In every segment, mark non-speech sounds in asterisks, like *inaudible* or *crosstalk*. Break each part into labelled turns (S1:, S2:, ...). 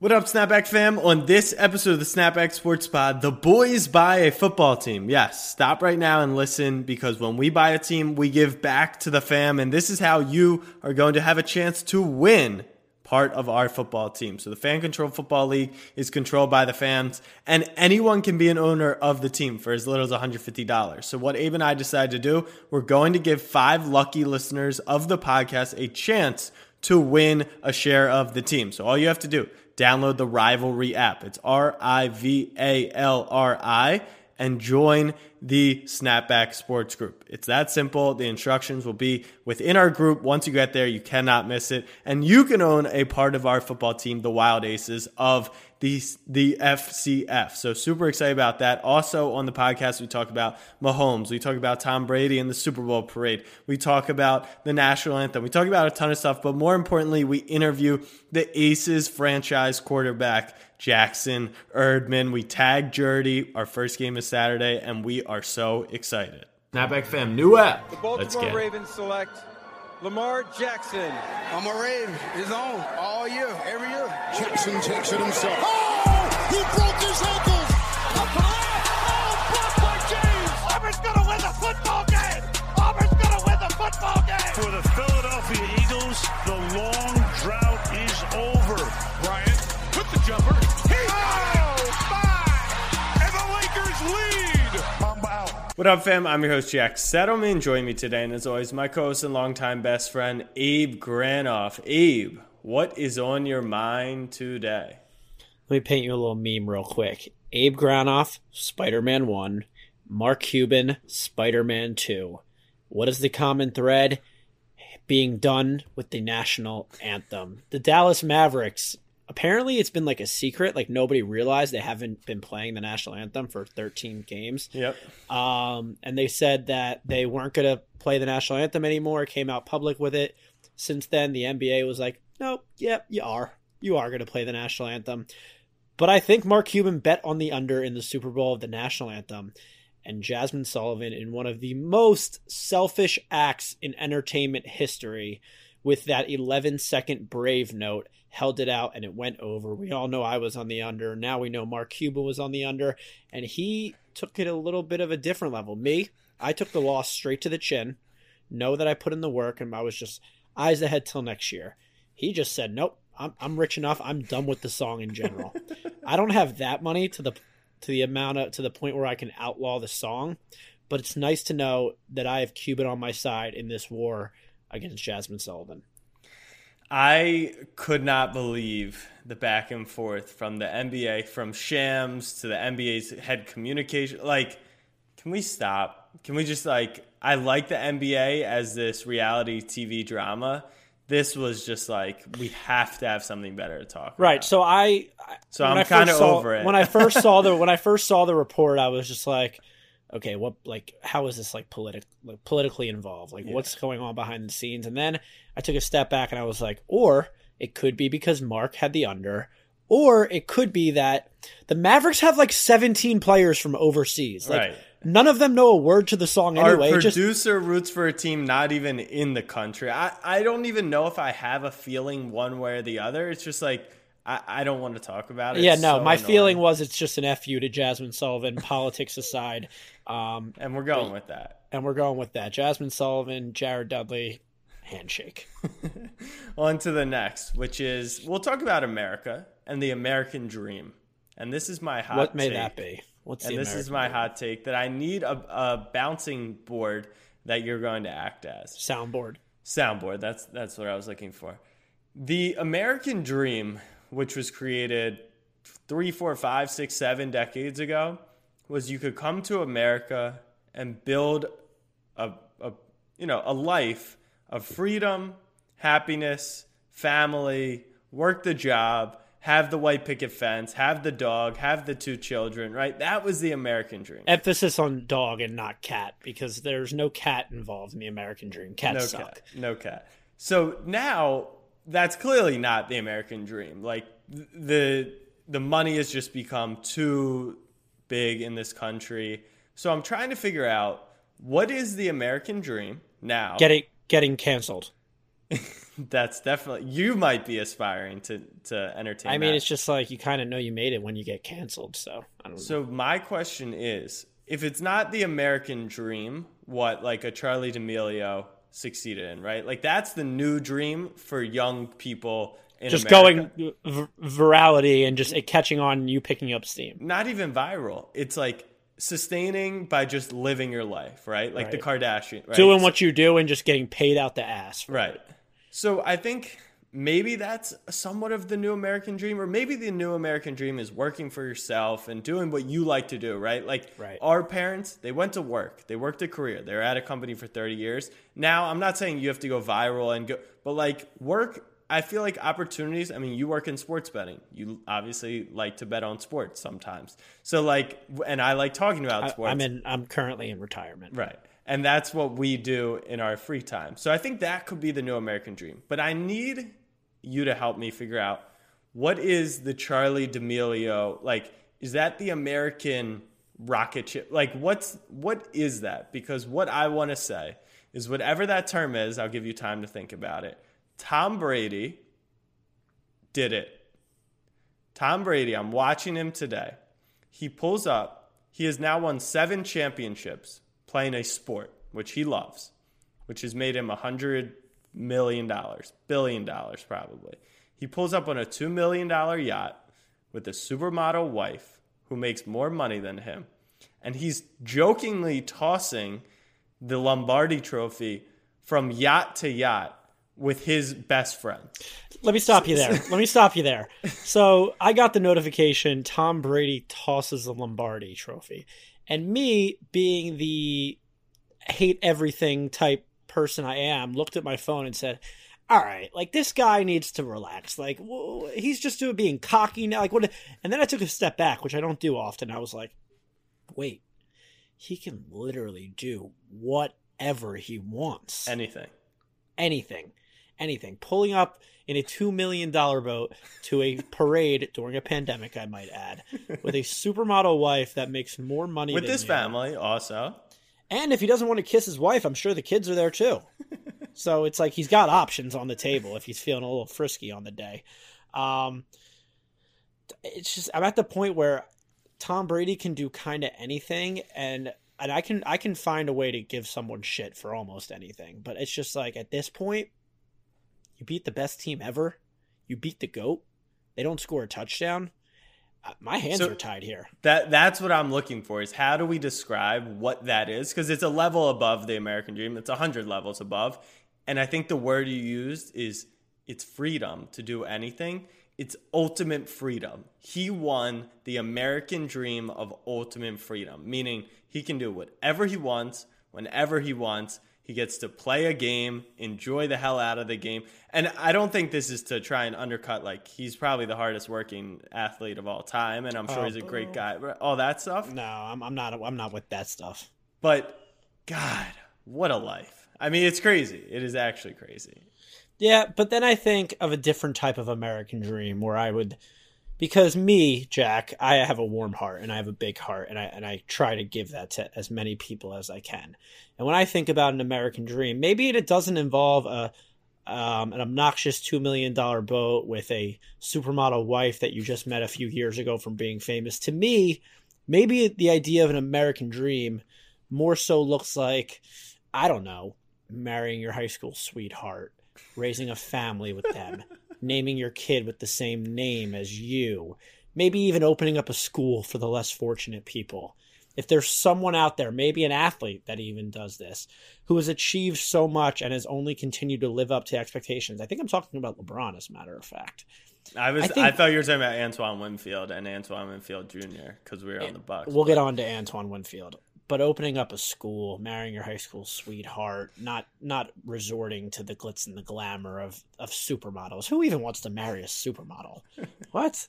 S1: What up, Snapback fam? On this episode of the Snapback Sports Pod, the boys buy a football team. Yes, stop right now and listen because when we buy a team, we give back to the fam, and this is how you are going to have a chance to win part of our football team. So the Fan Control Football League is controlled by the fans, and anyone can be an owner of the team for as little as $150. So what Abe and I decided to do, we're going to give five lucky listeners of the podcast a chance to win a share of the team. So all you have to do, download the Rivalry app. It's R I V A L R I and join the Snapback Sports Group. It's that simple. The instructions will be within our group. Once you get there, you cannot miss it. And you can own a part of our football team, the Wild Aces of the, the FCF. So super excited about that. Also on the podcast, we talk about Mahomes. We talk about Tom Brady and the Super Bowl parade. We talk about the national anthem. We talk about a ton of stuff, but more importantly, we interview the Aces franchise quarterback, Jackson Erdmann. We tag Jerdy. Our first game is Saturday, and we are so excited. Snapback fam, new app.
S2: The Baltimore Ravens select Lamar Jackson.
S3: I'm a Raven. He's on all year, every year.
S4: Jackson takes it himself.
S5: Oh! He broke his ankles! Up to Oh, blocked by James! Auburn's gonna win the football game! Auburn's gonna win the football game!
S6: For the Philadelphia Eagles, the long drought is over.
S7: Bryant with the jumper.
S1: What up, fam? I'm your host, Jack Settleman. Join me today, and as always, my co host and longtime best friend, Abe Granoff. Abe, what is on your mind today?
S8: Let me paint you a little meme real quick. Abe Granoff, Spider Man 1. Mark Cuban, Spider Man 2. What is the common thread? Being done with the national anthem. The Dallas Mavericks apparently it's been like a secret like nobody realized they haven't been playing the national anthem for 13 games.
S1: Yep.
S8: Um, and they said that they weren't going to play the national anthem anymore came out public with it. Since then the nba was like nope yep you are. You are going to play the national anthem. But i think mark cuban bet on the under in the super bowl of the national anthem and Jazmine Sullivan in one of the most selfish acts in entertainment history with that 11 second brave note held it out and it went over. We all know I was on the under. Now we know Mark Cuban was on the under and he took it a little bit of a different level. Me, I took the loss straight to the chin. Know that I put in the work and I was just eyes ahead till next year. He just said, "Nope, I'm I'm rich enough. I'm done with the song in general. *laughs* I don't have that money to the to the amount of to the point where I can outlaw the song, but it's nice to know that I have Cuban on my side in this war against Jazmine Sullivan.
S1: I could not believe the back and forth from the NBA, from Shams to the NBA's head communication. Like, can we stop? Can we just like? I like the NBA as this reality TV drama. This was just like we have to have something better to talk.
S8: Right.
S1: About.
S8: So I.
S1: So I'm kind of over it.
S8: When I first saw the when I *laughs* first saw the report, I was just like, okay, what like how is this like politic like politically involved? Like yeah. what's going on behind the scenes? And then I took a step back and I was like, or it could be because Mark had the under, or it could be that the Mavericks have like 17 players from overseas. Like
S1: right.
S8: none of them know a word to the song anyway.
S1: Our producer just... roots for a team not even in the country. I, I don't even know if I have a feeling one way or the other. It's just like I, I don't want to talk about it.
S8: Yeah, no,
S1: so
S8: my
S1: annoying.
S8: feeling was it's just an FU to Jazmine Sullivan, *laughs* politics aside. Um,
S1: and we're going with that.
S8: And we're going with that. Jazmine Sullivan, Jared Dudley, handshake. *laughs*
S1: On to the next, which is we'll talk about America and the American dream. And this is my hot
S8: What may
S1: take.
S8: that be? What's
S1: and this
S8: American
S1: is my
S8: dream?
S1: hot take that I need a, a bouncing board that you're going to act as.
S8: Soundboard.
S1: Soundboard. That's that's what I was looking for. The American dream, which was created three, four, five, six, seven decades ago, was you could come to America and build a, a you know a life of freedom, happiness, family, work the job, have the white picket fence, have the dog, have the two children, right? That was the American dream.
S8: Emphasis on dog and not cat because there's no cat involved in the American dream. Cats
S1: no
S8: suck.
S1: cat. No cat. So now that's clearly not the American dream. Like the the money has just become too big in this country. So I'm trying to figure out what is the American dream now.
S8: Getting getting canceled. *laughs*
S1: That's definitely you might be aspiring to to entertain.
S8: I mean,
S1: that.
S8: it's just like you kind of know you made it when you get canceled. So I don't know.
S1: So my question is, if it's not the American dream, what like a Charli D'Amelio succeeded in, right? Like that's the new dream for young people in
S8: just
S1: America.
S8: going v- virality and just it catching on, you picking up steam.
S1: Not even viral. It's like sustaining by just living your life, right? Like the
S8: Right.
S1: Kardashian, right?
S8: Doing what you do and just getting paid out the ass.
S1: Right.
S8: it.
S1: So I think maybe that's somewhat of the new American dream, or maybe the new American dream is working for yourself and doing what you like to do, right? Like
S8: Right.
S1: our parents, they went to work, they worked a career, they were at a company for 30 years. Now, I'm not saying you have to go viral and go, but like work. I feel like opportunities. I mean, you work in sports betting. You obviously like to bet on sports sometimes. So like, and I like talking about
S8: I,
S1: sports.
S8: I'm in. I'm currently in retirement.
S1: Right. And that's what we do in our free time. So I think that could be the new American dream. But I need you to help me figure out what is the Charli D'Amelio like is that the American rocket ship? Like what's what is that? Because what I want to say is whatever that term is, I'll give you time to think about it. Tom Brady did it. Tom Brady, I'm watching him today. He pulls up. He has now won seven championships playing a sport, which he loves, which has made him a hundred million dollars, billion dollars probably. He pulls up on a two million dollar yacht with a supermodel wife who makes more money than him. And he's jokingly tossing the Lombardi trophy from yacht to yacht with his best friend.
S8: Let me stop you there. *laughs* Let me stop you there. So I got the notification Tom Brady tosses the Lombardi trophy. And me, being the hate everything type person I am, looked at my phone and said, all right, like this guy needs to relax. Like whoa, he's just doing being cocky now. Like what? And then I took a step back, which I don't do often. I was like, wait, he can literally do whatever he wants
S1: Anything.
S8: anything, anything. Pulling up in a two million dollar boat to a *laughs* parade during a pandemic, I might add, with a supermodel wife that makes more money
S1: With
S8: than
S1: this
S8: you.
S1: family also.
S8: And if he doesn't want to kiss his wife, I'm sure the kids are there too. *laughs* so it's like he's got options on the table if he's feeling a little frisky on the day. Um, it's just I'm at the point where Tom Brady can do kind of anything, and and I can I can find a way to give someone shit for almost anything. But it's just like at this point, you beat the best team ever, you beat the goat. They don't score a touchdown. My hands
S1: So-
S8: are tied here.
S1: That that's what I'm looking for is how do we describe what that is because it's a level above the American dream. It's a hundred levels above, and I think the word you used is it's freedom to do anything. It's ultimate freedom. He won the American dream of ultimate freedom, meaning he can do whatever he wants, whenever he wants. He gets to play a game, enjoy the hell out of the game. And I don't think this is to try and undercut, like, he's probably the hardest working athlete of all time. And I'm sure
S8: Oh,
S1: he's a great oh. guy, all that stuff.
S8: No, I'm, I'm not. I'm not with that stuff.
S1: But God, what a life. I mean, it's crazy. It is actually crazy.
S8: Yeah, but then I think of a different type of American dream where I would because me, Jack, I have a warm heart and I have a big heart and I and I try to give that to as many people as I can. And when I think about an American dream, maybe it doesn't involve a um, an obnoxious two million dollar boat with a supermodel wife that you just met a few years ago from being famous. To me, maybe the idea of an American dream more so looks like I don't know, marrying your high school sweetheart, raising a family with them, *laughs* naming your kid with the same name as you, maybe even opening up a school for the less fortunate people. If there's someone out there, maybe an athlete that even does this, who has achieved so much and has only continued to live up to expectations, I think I'm talking about LeBron, as a matter of fact.
S1: I was.
S8: I
S1: I, thought you were talking about Antoine Winfield and Antoine Winfield Jr. because we were on the Bucs.
S8: We'll get on to Antoine Winfield. But opening up a school, marrying your high school sweetheart, not not resorting to the glitz and the glamour of, of supermodels. Who even wants to marry a supermodel? *laughs* what?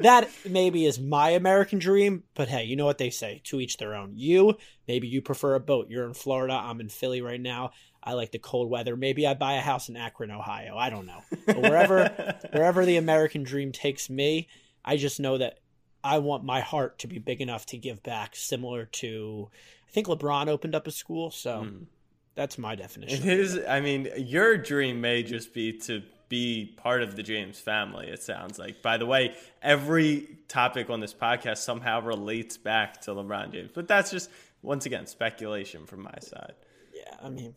S8: That maybe is my American dream, but hey, you know what they say, to each their own. You, maybe you prefer a boat. You're in Florida, I'm in Philly right now. I like the cold weather. Maybe I buy a house in Akron, Ohio. I don't know. But wherever *laughs* wherever the American dream takes me, I just know that I want my heart to be big enough to give back, similar to I think LeBron opened up a school, so hmm. That's my definition.
S1: It is. I mean, your dream may just be to be part of the James family. It sounds like. By the way, every topic on this podcast somehow relates back to LeBron James, but that's just once again speculation from my side.
S8: Yeah, I mean,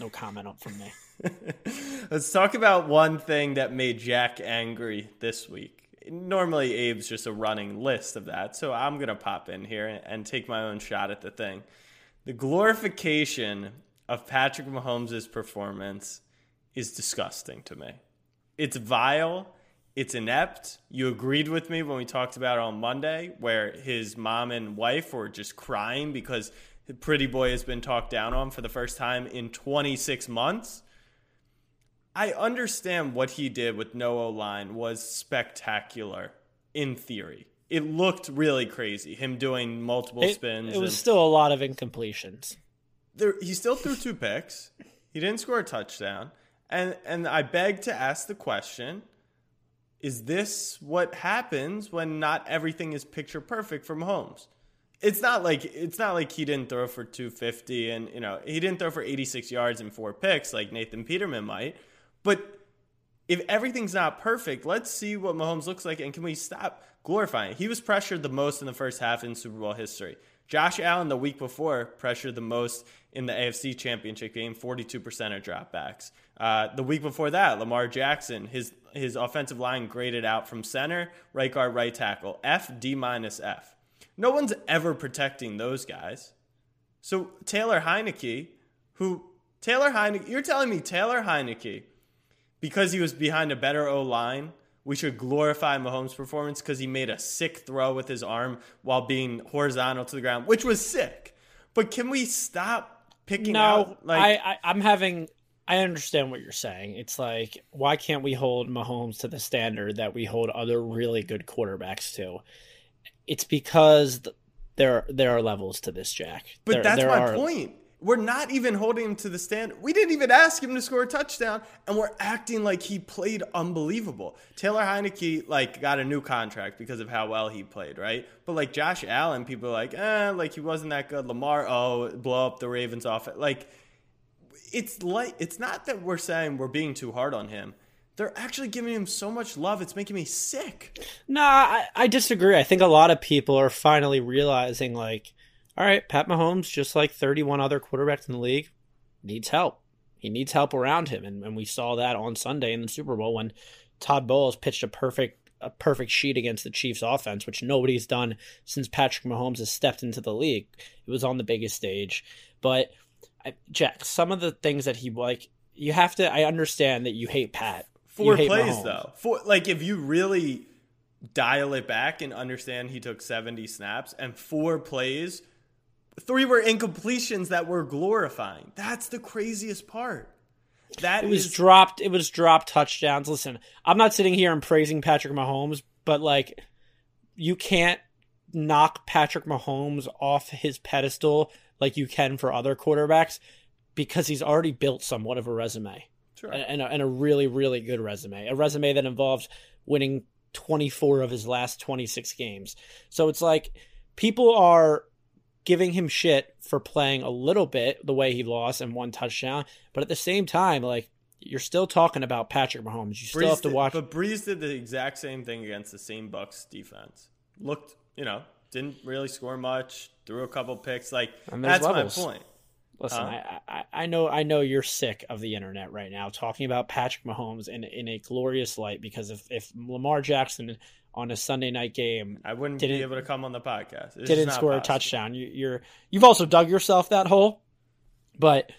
S8: no comment from me. *laughs*
S1: Let's talk about one thing that made Jack angry this week. Normally, Abe's just a running list of that, so I'm going to pop in here and take my own shot at the thing. The glorification of Patrick Mahomes' performance is disgusting to me. It's vile. It's inept. You agreed with me when we talked about it on Monday, where his mom and wife were just crying because pretty boy has been talked down on for the first time in 26 months. I understand what he did with no O line was spectacular in theory. It looked really crazy. Him doing multiple
S8: It,
S1: spins.
S8: it was still a lot of incompletions.
S1: there, he still threw two picks. He didn't score a touchdown. And and I beg to ask the question, is this what happens when not everything is picture perfect from Holmes? It's not like it's not like he didn't throw for 250 and you know, he didn't throw for 86 yards and four picks like Nathan Peterman might. But if everything's not perfect, let's see what Mahomes looks like and can we stop glorifying? He was pressured the most in the first half in Super Bowl history. Josh Allen the week before pressured the most in the AFC Championship game, 42% of dropbacks. Uh, the week before that, Lamar Jackson, his his offensive line graded out from center, right guard, right tackle, F, D minus F. No one's ever protecting those guys. So Taylor Heinicke, who Taylor Heinicke, you're telling me Taylor Heinicke because he was behind a better O line, we should glorify Mahomes' performance because he made a sick throw with his arm while being horizontal to the ground, which was sick. But can we stop picking
S8: No,
S1: out like
S8: I, I I'm having. I understand what you're saying. It's like, why can't we hold Mahomes to the standard that we hold other really good quarterbacks to? It's because th- there there are levels to this, Jack.
S1: But
S8: There-
S1: that's
S8: there
S1: my
S8: are-
S1: point. We're not even holding him to the stand. We didn't even ask him to score a touchdown, and we're acting like he played unbelievable. Taylor Heinicke like got a new contract because of how well he played, right? But like Josh Allen, people are like, eh, like he wasn't that good. Lamar, oh, blow up the Ravens off. Like it's like it's not that we're saying we're being too hard on him. They're actually giving him so much love. It's making me sick.
S8: Nah, I, I disagree. I think a lot of people are finally realizing, like, all right, Pat Mahomes, just like 31 other quarterbacks in the league, needs help. He needs help around him, and, and we saw that on Sunday in the Super Bowl when Todd Bowles pitched a perfect a perfect sheet against the Chiefs offense, which nobody's done since Patrick Mahomes has stepped into the league. It was on the biggest stage, but I, Jack, some of the things that he like, you have to. I understand that you hate Pat.
S1: Four
S8: hate
S1: plays
S8: Mahomes.
S1: though. Four like if you really dial it back and understand he took 70 snaps and four plays, three were incompletions that were glorifying. That's the craziest part. That
S8: It was
S1: is-
S8: dropped. It was dropped touchdowns. Listen, I'm not sitting here and praising Patrick Mahomes, but like, you can't knock Patrick Mahomes off his pedestal like you can for other quarterbacks because he's already built somewhat of a resume
S1: Sure.
S8: and, a, and a really, really good resume. A resume that involves winning 24 of his last 26 games. So it's like people are giving him shit for playing a little bit the way he lost and one touchdown, but at the same time, like you're still talking about Patrick Mahomes. You still
S1: Brees
S8: have to
S1: did-
S8: watch.
S1: But Brees did the exact same thing against the same Bucs defense. Looked, you know, didn't really score much. Threw a couple picks. Like that's
S8: levels.
S1: my point.
S8: Listen? I, I I know I know you're sick of the internet right now talking about Patrick Mahomes in in a glorious light because if if Lamar Jackson on a Sunday night game
S1: I wouldn't
S8: Didn't-
S1: be able to come on the podcast. It's
S8: didn't score a touchdown. You, you're you've also dug yourself that hole, but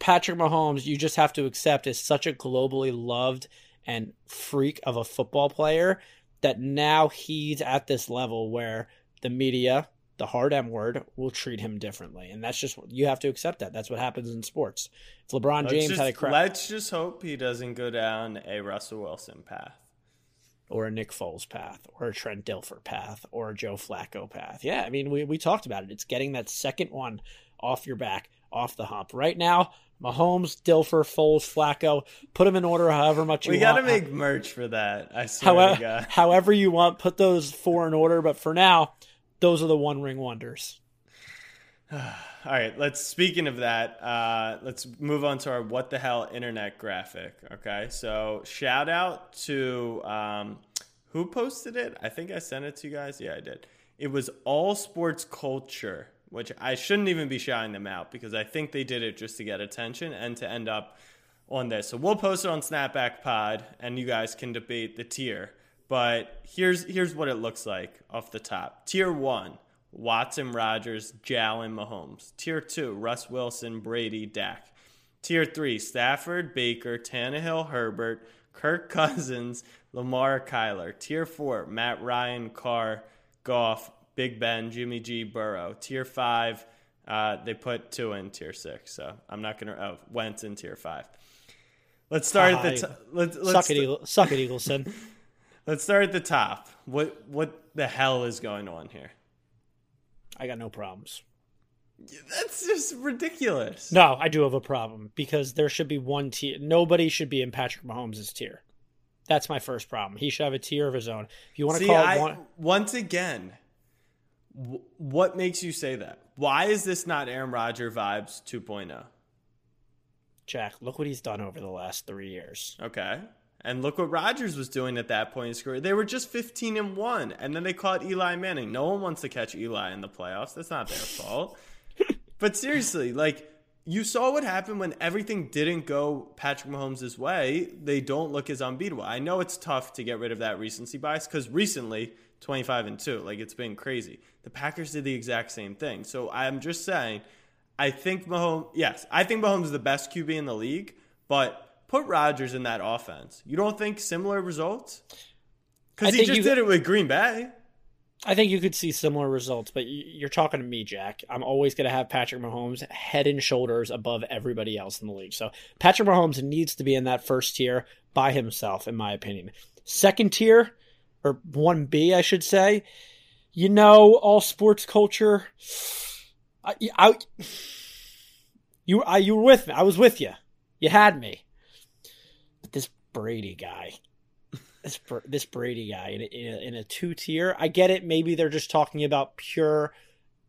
S8: Patrick Mahomes, you just have to accept is such a globally loved and freak of a football player that now he's at this level where the media, the hard M word, will treat him differently, and that's just you have to accept that. That's what happens in sports. If LeBron
S1: Let's
S8: James
S1: just,
S8: had a crap
S1: let's just hope he doesn't go down a Russell Wilson path.
S8: Or a Nick Foles path, or a Trent Dilfer path, or a Joe Flacco path. Yeah, I mean, we, we talked about it. It's getting that second one off your back, off the hump. Right now, Mahomes, Dilfer, Foles, Flacco, put them in order however much you
S1: We
S8: want.
S1: We got to make merch for that. I swear to
S8: however,
S1: God.
S8: however you want, put those four in order. But for now, those are the one ring wonders. *sighs* *sighs* *sighs*
S1: All right, let's speaking of that, uh, let's move on to our what the hell internet graphic. Okay, so shout out to um, who posted it? I think I sent it to you guys. Yeah, I did. It was All Sports Culture, which I shouldn't even be shouting them out because I think they did it just to get attention and to end up on this. So we'll post it on Snapback Pod, and you guys can debate the tier. But here's here's what it looks like off the top. Tier one Watson, Rodgers, Jalen, Mahomes. Tier 2, Russ Wilson, Brady, Dak. Tier 3, Stafford, Baker, Tannehill, Herbert, Kirk *laughs* Cousins, Lamar, Kyler. Tier 4, Matt Ryan, Carr, Goff, Big Ben, Jimmy G, Burrow. Tier 5, uh, they put two in Tier 6, so I'm not going to, oh, Wentz in Tier 5. Let's start at the top. Let's, let's
S8: suck, it, Eagle- suck it, Eagleson. *laughs*
S1: let's start at the top. What what the hell is going on here?
S8: I got no problems.
S1: That's just ridiculous.
S8: No, I do have a problem because there should be one tier. Nobody should be in Patrick Mahomes' tier. That's my first problem. He should have a tier of his own. If you want to
S1: See,
S8: call
S1: I,
S8: it one,
S1: once again, w- what makes you say that? Why is this not Aaron Rodgers vibes oh? 2.0?
S8: Jack, look what he's done over the last three years.
S1: Okay. And look what Rodgers was doing at that point in his career. They were just 15 and 1, and then they caught Eli Manning. No one wants to catch Eli in the playoffs. That's not their fault. *laughs* but seriously, like you saw what happened when everything didn't go Patrick Mahomes' way. They don't look as unbeatable. I know it's tough to get rid of that recency bias because recently, 25 and 2, like it's been crazy. The Packers did the exact same thing. So I'm just saying, I think Mahomes, yes, I think Mahomes is the best QB in the league, but put Rodgers in that offense. You don't think similar results? Because he just
S8: you-
S1: did it with Green Bay.
S8: I think you could see similar results, but you're talking to me, Jack. I'm always going to have Patrick Mahomes head and shoulders above everybody else in the league. So Patrick Mahomes needs to be in that first tier by himself, in my opinion. Second tier, or 1B, I should say, you know, all sports culture. I, I, you, I, you were with me. I was with you. You had me. Brady guy, this this Brady guy in a, in a, in a two tier. I get it. Maybe they're just talking about pure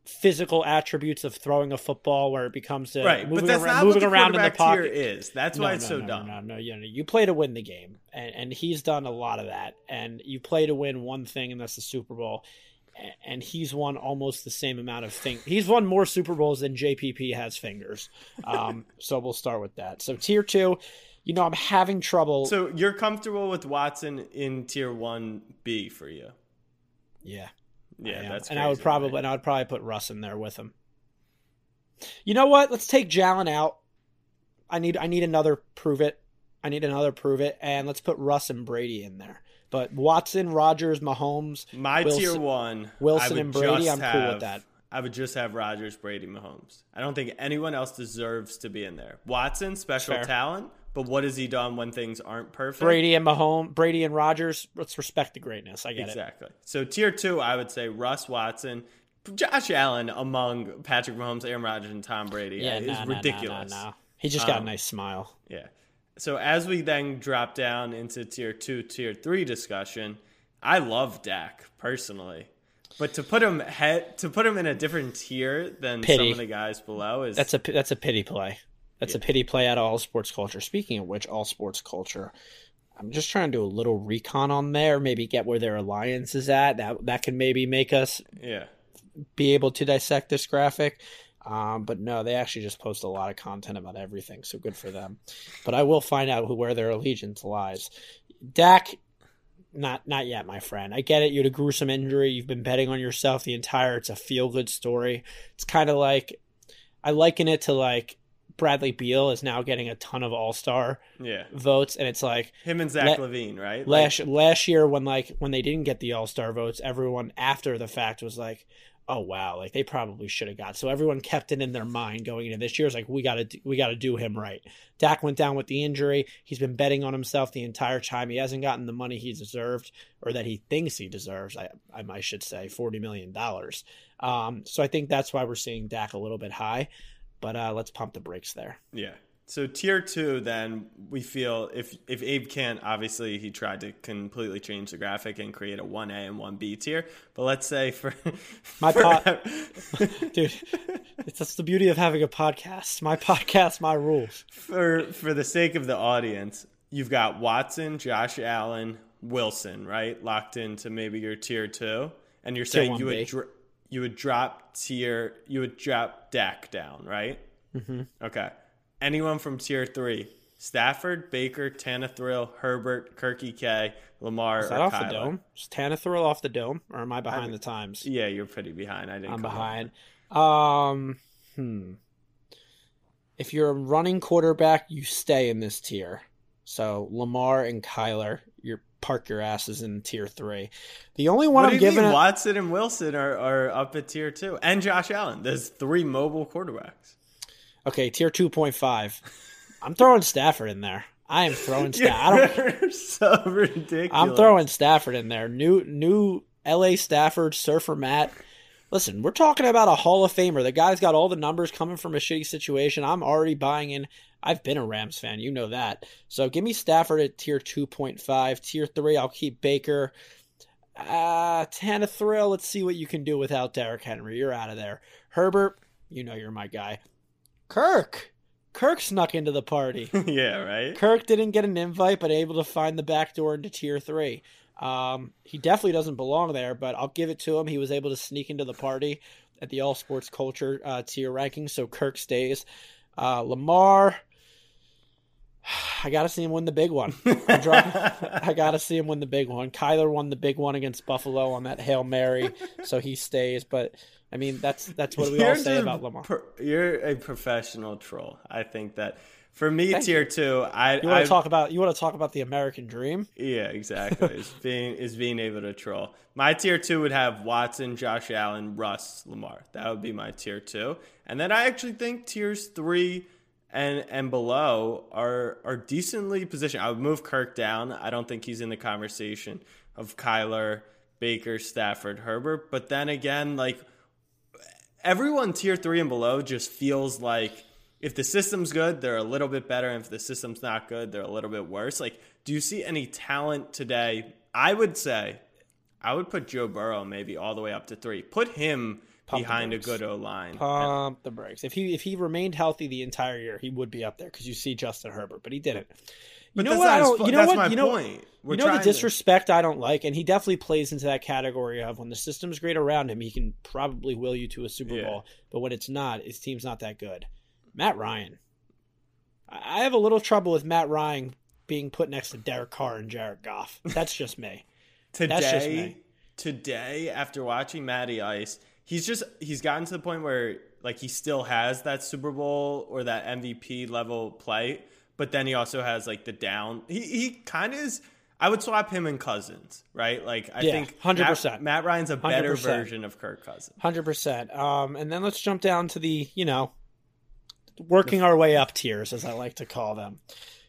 S8: physical attributes of throwing a football, where it becomes a,
S1: Right, but
S8: moving
S1: that's
S8: around,
S1: not
S8: moving around in the pocket.
S1: is. That's
S8: No,
S1: why it's
S8: no,
S1: so
S8: no,
S1: dumb.
S8: No, no, you, know, you play to win the game, and, and he's done a lot of that. And you play to win one thing, and that's the Super Bowl. And he's won almost the same amount of things. He's won more Super Bowls than JPP has fingers. Um, so we'll start with that. So tier two, you know, I'm having trouble.
S1: So you're comfortable with Watson in tier one B for you?
S8: yeah,
S1: Yeah, that's
S8: and I would probably
S1: right?
S8: and I would probably put Russ in there with him. You know what? Let's take Jalen out. I need I need another prove it. I need another prove it, and let's put Russ and Brady in there. But Watson, Rodgers, Mahomes,
S1: My
S8: Wilson-
S1: tier one,
S8: Wilson and Brady, I'm cool with that.
S1: I would just have Rodgers, Brady, Mahomes. I don't think anyone else deserves to be in there. Watson, special
S8: Fair.
S1: talent, but what has he done when things aren't perfect?
S8: Brady and Mahomes, Brady and Rodgers. Let's respect the greatness. I get it.
S1: Exactly. So tier two, I would say Russ Watson, Josh Allen among Patrick Mahomes, Aaron Rodgers, and Tom Brady
S8: Yeah,
S1: is
S8: nah,
S1: ridiculous.
S8: nah, nah. He just got
S1: Um,
S8: a nice smile.
S1: Yeah. So as we then drop down into tier two, tier three discussion, I love Dak personally, but to put him head to put him in a different tier than some of the guys below is
S8: That's a that's a pity play. That's a pity play out of all sports culture. Speaking of which, all sports culture. I'm just trying to do a little recon on there, maybe get where their alliance is at. That that can maybe make us
S1: yeah.
S8: be able to dissect this graphic. Um, but no, they actually just post a lot of content about everything, so good for them. But I will find out who, where their allegiance lies. Dak, not not yet, my friend. I get it. You had a gruesome injury. You've been betting on yourself the entire. It's a feel good story. It's kind of like I liken it to like Bradley Beal is now getting a ton of All Star
S1: Yeah.
S8: votes, and it's like
S1: Him and Zach
S8: La-
S1: LaVine, right?
S8: last last year when like when they didn't get the All Star votes, everyone after the fact was like, "Oh wow, like they probably should have got." So everyone kept it in their mind going into this year. It's like we got to we got to do him right. Dak went down with the injury. He's been betting on himself the entire time. He hasn't gotten the money he deserved or that he thinks he deserves. I I, I should say forty million dollars. Um, so I think that's why we're seeing Dak a little bit high. But uh, let's pump the brakes there.
S1: Yeah. So tier two, then we feel if if Abe can't, obviously he tried to completely change the graphic and create a one A and one B tier. But let's say for *laughs*
S8: My
S1: for-
S8: pot- *laughs* dude, it's that's the beauty of having a podcast. My podcast, my rules.
S1: for for the sake of the audience, you've got Watson, Josh Allen, Wilson, right, locked into maybe your tier two, and you're saying you would dr- you would drop tier you would drop Dak down, right? Mm-hmm. Okay. Anyone from tier three? Stafford, Baker, Tannehill, Herbert, Kirky K, Lamar,
S8: Is that off the dome? Is Tannehill off the dome, or am I behind the times?
S1: Yeah, you're pretty behind. I didn't.
S8: I'm behind. Um, hmm. If you're a running quarterback, you stay in this tier. So Lamar and Kyler, you park your asses in tier three. The only one
S1: What
S8: I'm giving
S1: mean?
S8: it,
S1: Watson and Wilson are, are up at tier two, and Josh Allen. There's three mobile quarterbacks.
S8: okay, tier two point five. I'm throwing Stafford in there. I am throwing *laughs* Stafford.
S1: You're so ridiculous.
S8: I'm throwing Stafford in there. New new LA Stafford, Surfer Matt. Listen, we're talking about a Hall of Famer. The guy's got all the numbers coming from a shitty situation. I'm already buying in. I've been a Rams fan, you know that. So give me Stafford at tier 2.5. Tier 3, I'll keep Baker. Uh, Tannehill, let's see what you can do without Derrick Henry. You're out of there. Herbert, you know you're my guy. Kirk. Kirk snuck into the party. *laughs*
S1: yeah, right.
S8: Kirk didn't get an invite, but able to find the back door into tier three. Um, he definitely doesn't belong there, but I'll give it to him. He was able to sneak into the party at the all sports culture uh, tier ranking, so Kirk stays. Uh, Lamar, I got to see him win the big one. Dropping- *laughs* I got to see him win the big one. Kyler won the big one against Buffalo on that Hail Mary, so he stays. But I mean, that's that's what we all
S1: You're
S8: say about Lamar.
S1: pro- you're a professional troll. I think that for me,
S8: Thank
S1: tier two, I
S8: You want to talk about you want to talk about the American dream?
S1: yeah, exactly. is *laughs* being is being able to troll. My tier two would have Watson, Josh Allen, Russ, Lamar. That would be my tier two, and then I actually think tiers three and and below are are decently positioned. I would move Kirk down. I don't think he's in the conversation of Kyler, Baker, Stafford, Herbert. But then again, like everyone tier three and below just feels like if the system's good, they're a little bit better. And if the system's not good, they're a little bit worse. Like, do you see any talent today? I would say I would put Joe Burrow maybe all the way up to three. Put him
S8: Pump
S1: behind a good O line.
S8: Pump the brakes. If he if he remained healthy the entire year, he would be up there because you see Justin Herbert, but he didn't. You
S1: But
S8: know what? I don't. You know
S1: That's
S8: what?
S1: my
S8: you know,
S1: point. We're
S8: you know the
S1: trying to-
S8: disrespect I don't like, and he definitely plays into that category of when the system's great around him, he can probably will you to a Super
S1: Yeah.
S8: Bowl, but when it's not, his team's not that good. Matt Ryan. I I have a little trouble with Matt Ryan being put next to Derek Carr and Jared Goff. That's just me. *laughs*
S1: today,
S8: That's just me.
S1: today after watching Matty Ice, he's just he's gotten to the point where like he still has that Super Bowl or that MVP level play, but then he also has like the down. He he kind of is. I would swap him and Cousins, right? Like I
S8: Yeah,
S1: think
S8: 100%.
S1: Matt, Matt Ryan's a better
S8: 100%.
S1: version of Kirk Cousins.
S8: Hundred percent. Um, and then let's jump down to the you know, working our way up tiers, as I like to call them.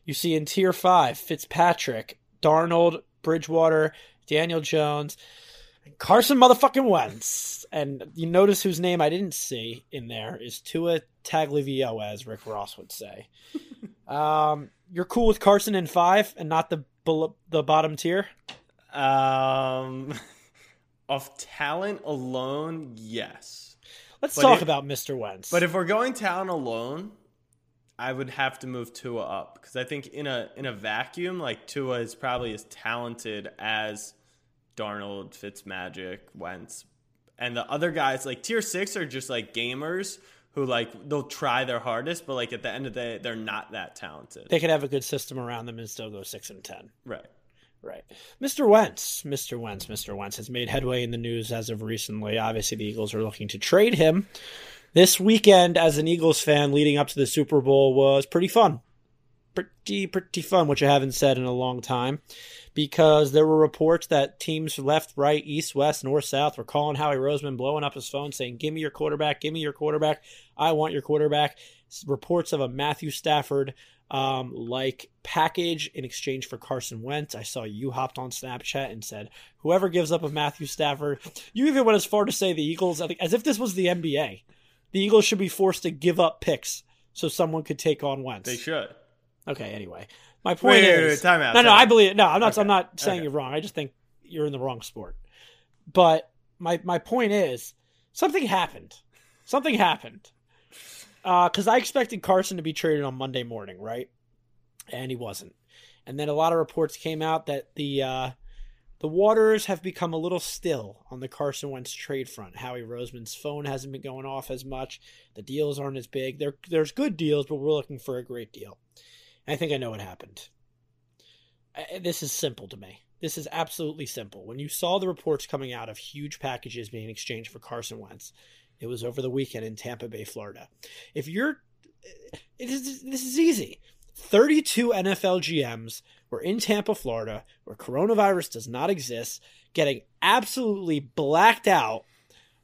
S8: You see in tier five, Fitzpatrick, Darnold, Bridgewater, Daniel Jones, Carson motherfucking Wentz. And you notice whose name I didn't see in there is Tua Tagliavio, as Rick Ross would say. *laughs* um, you're cool with Carson in five and not the the bottom tier.
S1: Um, *laughs* of talent alone, yes.
S8: Let's
S1: But
S8: talk
S1: it-
S8: about Mr. Wentz.
S1: But if we're going talent alone, I would have to move Tua up because I think in a in a vacuum, like Tua is probably as talented as Darnold, Fitzmagic, Wentz, and the other guys like tier six are just like gamers who like they'll try their hardest, but like at the end of the day, they're not that talented.
S8: they could have a good system around them and still go six and ten.
S1: right.
S8: Right. Mr. Wentz, Mr. Wentz, Mr. Wentz has made headway in the news as of recently. Obviously, the Eagles are looking to trade him. This weekend, as an Eagles fan leading up to the Super Bowl, was pretty fun. Pretty, pretty fun, which I haven't said in a long time, because there were reports that teams left, right, east, west, north, south were calling Howie Roseman, blowing up his phone, saying, Give me your quarterback, give me your quarterback, I want your quarterback. Reports of a Matthew Stafford um, like package in exchange for Carson Wentz. I saw you hopped on Snapchat and said, whoever gives up a Matthew Stafford, you even went as far to say the Eagles, I think, as if this was the NBA. The Eagles should be forced to give up picks so someone could take on Wentz.
S1: They should.
S8: Okay, anyway. My point
S1: Wait, wait,
S8: is
S1: wait, time out,
S8: No, no,
S1: time
S8: I
S1: out.
S8: believe no, I'm not
S1: Okay,
S8: I'm not saying
S1: okay.
S8: you're wrong. I just think you're in the wrong sport. But my my point is something happened. Something happened. Uh cuz I expected Carson to be traded on Monday morning, right? And he wasn't. And then a lot of reports came out that the uh the waters have become a little still on the Carson Wentz trade front. Howie Roseman's phone hasn't been going off as much. The deals aren't as big. There, there's good deals, but we're looking for a great deal. I think I know what happened. I- This is simple to me. This is absolutely simple. When you saw the reports coming out of huge packages being exchanged for Carson Wentz, it was over the weekend in Tampa Bay, Florida. If you're, this is easy. 32 NFL GMs were in Tampa, Florida, where coronavirus does not exist, getting absolutely blacked out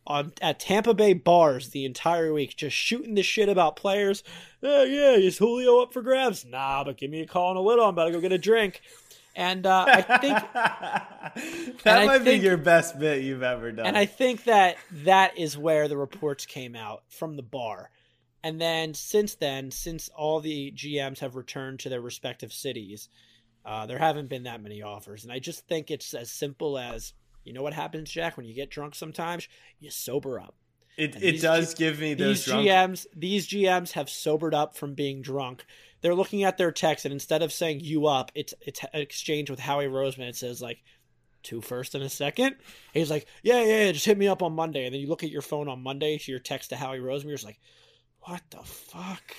S8: on at Tampa Bay bars the entire week, just shooting the shit about players. Oh, yeah, is Julio up for grabs? Nah, but give me a call in a little. I'm about to go get a drink. And uh, I think *laughs*
S1: that might
S8: think-
S1: be your best bit you've ever done.
S8: and I think that that is where the reports came out from the bar. And then since then, since all the GMs have returned to their respective cities, uh, there haven't been that many offers. And I just think it's as simple as you know what happens, Jack, when you get drunk sometimes, you sober up.
S1: it
S8: and
S1: it does
S8: G-
S1: give me those
S8: These
S1: drunk
S8: GMs, these GMs have sobered up from being drunk. They're looking at their text, and instead of saying "you up," it's it's an exchange with Howie Roseman. It says like two first and a second. He's like, yeah, yeah, yeah, just hit me up on Monday. And then you look at your phone on Monday to your text to Howie Roseman. You're just like, what the fuck?